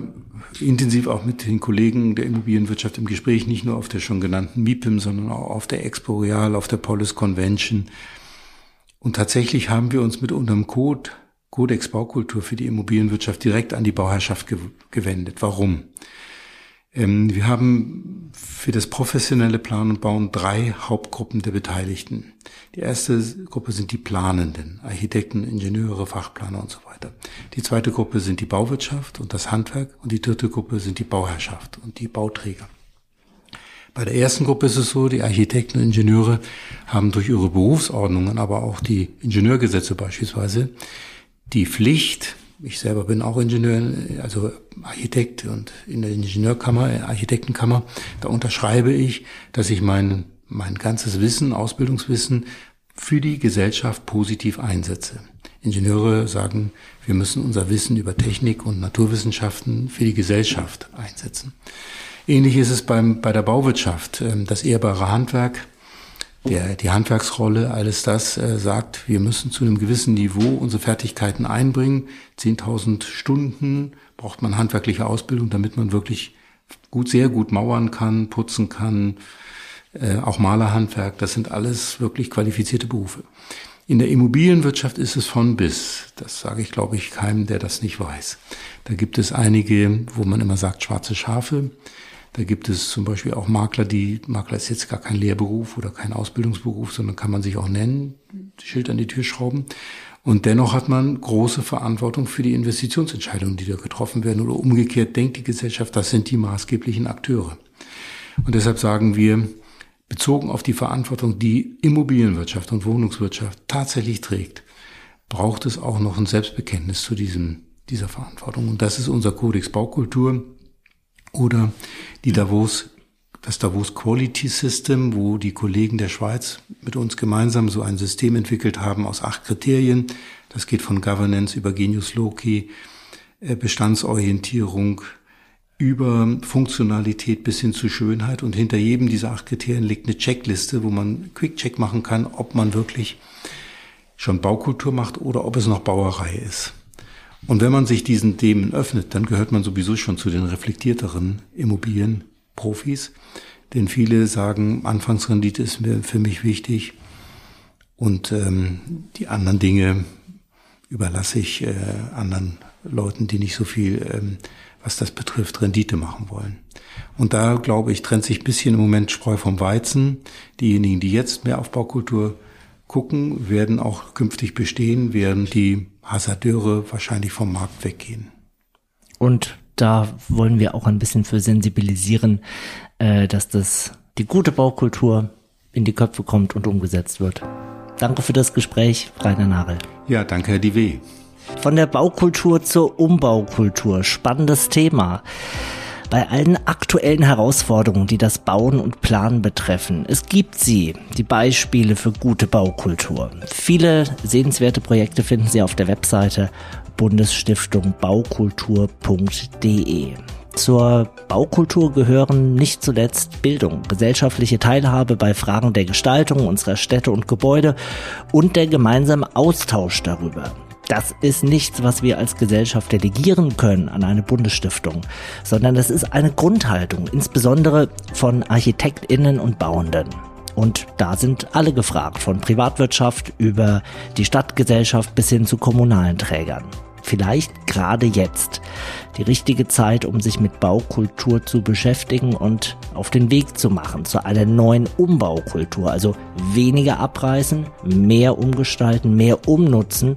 intensiv auch mit den Kollegen der Immobilienwirtschaft im Gespräch, nicht nur auf der schon genannten MIPIM, sondern auch auf der Expo Real, auf der Polis Convention. Und tatsächlich haben wir uns mit unserem Code Kodex Baukultur für die Immobilienwirtschaft direkt an die Bauherrschaft ge gewendet. Warum? Ähm, wir haben für das professionelle Planen und Bauen drei Hauptgruppen der Beteiligten. Die erste Gruppe sind die Planenden, Architekten, Ingenieure, Fachplaner und so weiter. Die zweite Gruppe sind die Bauwirtschaft und das Handwerk und die dritte Gruppe sind die Bauherrschaft und die Bauträger. Bei der ersten Gruppe ist es so, die Architekten und Ingenieure haben durch ihre Berufsordnungen, aber auch die Ingenieurgesetze beispielsweise, die Pflicht, ich selber bin auch Ingenieur, also Architekt und in der Ingenieurkammer, Architektenkammer, da unterschreibe ich, dass ich mein, mein ganzes Wissen, Ausbildungswissen für die Gesellschaft positiv einsetze. Ingenieure sagen, wir müssen unser Wissen über Technik und Naturwissenschaften für die Gesellschaft einsetzen. Ähnlich ist es beim, bei der Bauwirtschaft. Ähm, das ehrbare Handwerk, der, die Handwerksrolle, alles das äh, sagt, wir müssen zu einem gewissen Niveau unsere Fertigkeiten einbringen. 10.000 Stunden braucht man handwerkliche Ausbildung, damit man wirklich gut, sehr gut mauern kann, putzen kann, äh, auch Malerhandwerk. Das sind alles wirklich qualifizierte Berufe. In der Immobilienwirtschaft ist es von bis. Das sage ich, glaube ich, keinem, der das nicht weiß. Da gibt es einige, wo man immer sagt, schwarze Schafe. Da gibt es zum Beispiel auch Makler, die, Makler ist jetzt gar kein Lehrberuf oder kein Ausbildungsberuf, sondern kann man sich auch nennen, Schild an die Tür schrauben. Und dennoch hat man große Verantwortung für die Investitionsentscheidungen, die da getroffen werden. Oder umgekehrt denkt die Gesellschaft, das sind die maßgeblichen Akteure. Und deshalb sagen wir, bezogen auf die Verantwortung, die Immobilienwirtschaft und Wohnungswirtschaft tatsächlich trägt, braucht es auch noch ein Selbstbekenntnis zu diesem, dieser Verantwortung. Und das ist unser Kodex Baukultur oder die Davos, das Davos Quality System, wo die Kollegen der Schweiz mit uns gemeinsam so ein System entwickelt haben aus acht Kriterien. Das geht von Governance über Genius Loci, äh, Bestandsorientierung, über Funktionalität bis hin zu Schönheit. Und hinter jedem dieser acht Kriterien liegt eine Checkliste, wo man Quick-Check machen kann, ob man wirklich schon Baukultur macht oder ob es noch Bauerei ist. Und wenn man sich diesen Themen öffnet, dann gehört man sowieso schon zu den reflektierteren Immobilienprofis. Denn viele sagen, Anfangsrendite ist mir für mich wichtig und ähm, die anderen Dinge überlasse ich äh, anderen Leuten, die nicht so viel ähm, was das betrifft, Rendite machen wollen. Und da, glaube ich, trennt sich ein bisschen im Moment Spreu vom Weizen. Diejenigen, die jetzt mehr auf Baukultur gucken, werden auch künftig bestehen, während die Hasardeure wahrscheinlich vom Markt weggehen. Und da wollen wir auch ein bisschen für sensibilisieren, äh, dass das die gute Baukultur in die Köpfe kommt und umgesetzt wird. Danke für das Gespräch, Rainer Nagel. Ja, danke, Herr Diwe. Von der Baukultur zur Umbaukultur. Spannendes Thema. Bei allen aktuellen Herausforderungen, die das Bauen und Planen betreffen, es gibt sie, die Beispiele für gute Baukultur. Viele sehenswerte Projekte finden Sie auf der Webseite Bundesstiftung Baukultur.de. Zur Baukultur gehören nicht zuletzt Bildung, gesellschaftliche Teilhabe bei Fragen der Gestaltung unserer Städte und Gebäude und der gemeinsame Austausch darüber. Das ist nichts, was wir als Gesellschaft delegieren können an eine Bundesstiftung, sondern das ist eine Grundhaltung, insbesondere von Architektinnen und Bauenden. Und da sind alle gefragt, von Privatwirtschaft über die Stadtgesellschaft bis hin zu kommunalen Trägern. Vielleicht gerade jetzt die richtige Zeit, um sich mit Baukultur zu beschäftigen und auf den Weg zu machen zu einer neuen Umbaukultur. Also weniger abreißen, mehr umgestalten, mehr umnutzen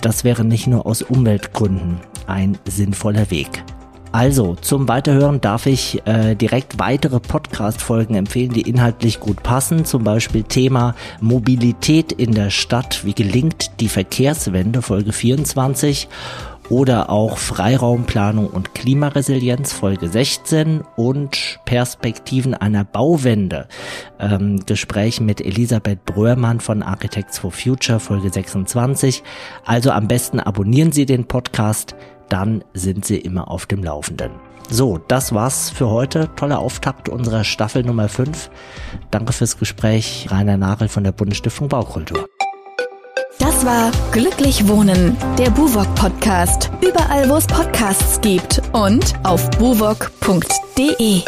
das wäre nicht nur aus Umweltgründen ein sinnvoller Weg. Also, zum Weiterhören darf ich äh, direkt weitere Podcast-Folgen empfehlen, die inhaltlich gut passen. Zum Beispiel Thema Mobilität in der Stadt. Wie gelingt die Verkehrswende? Folge 24 oder auch Freiraumplanung und Klimaresilienz Folge 16 und Perspektiven einer Bauwende. Ähm, Gespräch mit Elisabeth Bröhrmann von Architects for Future Folge 26. Also am besten abonnieren Sie den Podcast, dann sind Sie immer auf dem Laufenden. So, das war's für heute. Toller Auftakt unserer Staffel Nummer 5. Danke fürs Gespräch, Rainer Nagel von der Bundesstiftung Baukultur. Das war Glücklich Wohnen, der Buwok Podcast. Überall, wo es Podcasts gibt und auf buwok.de.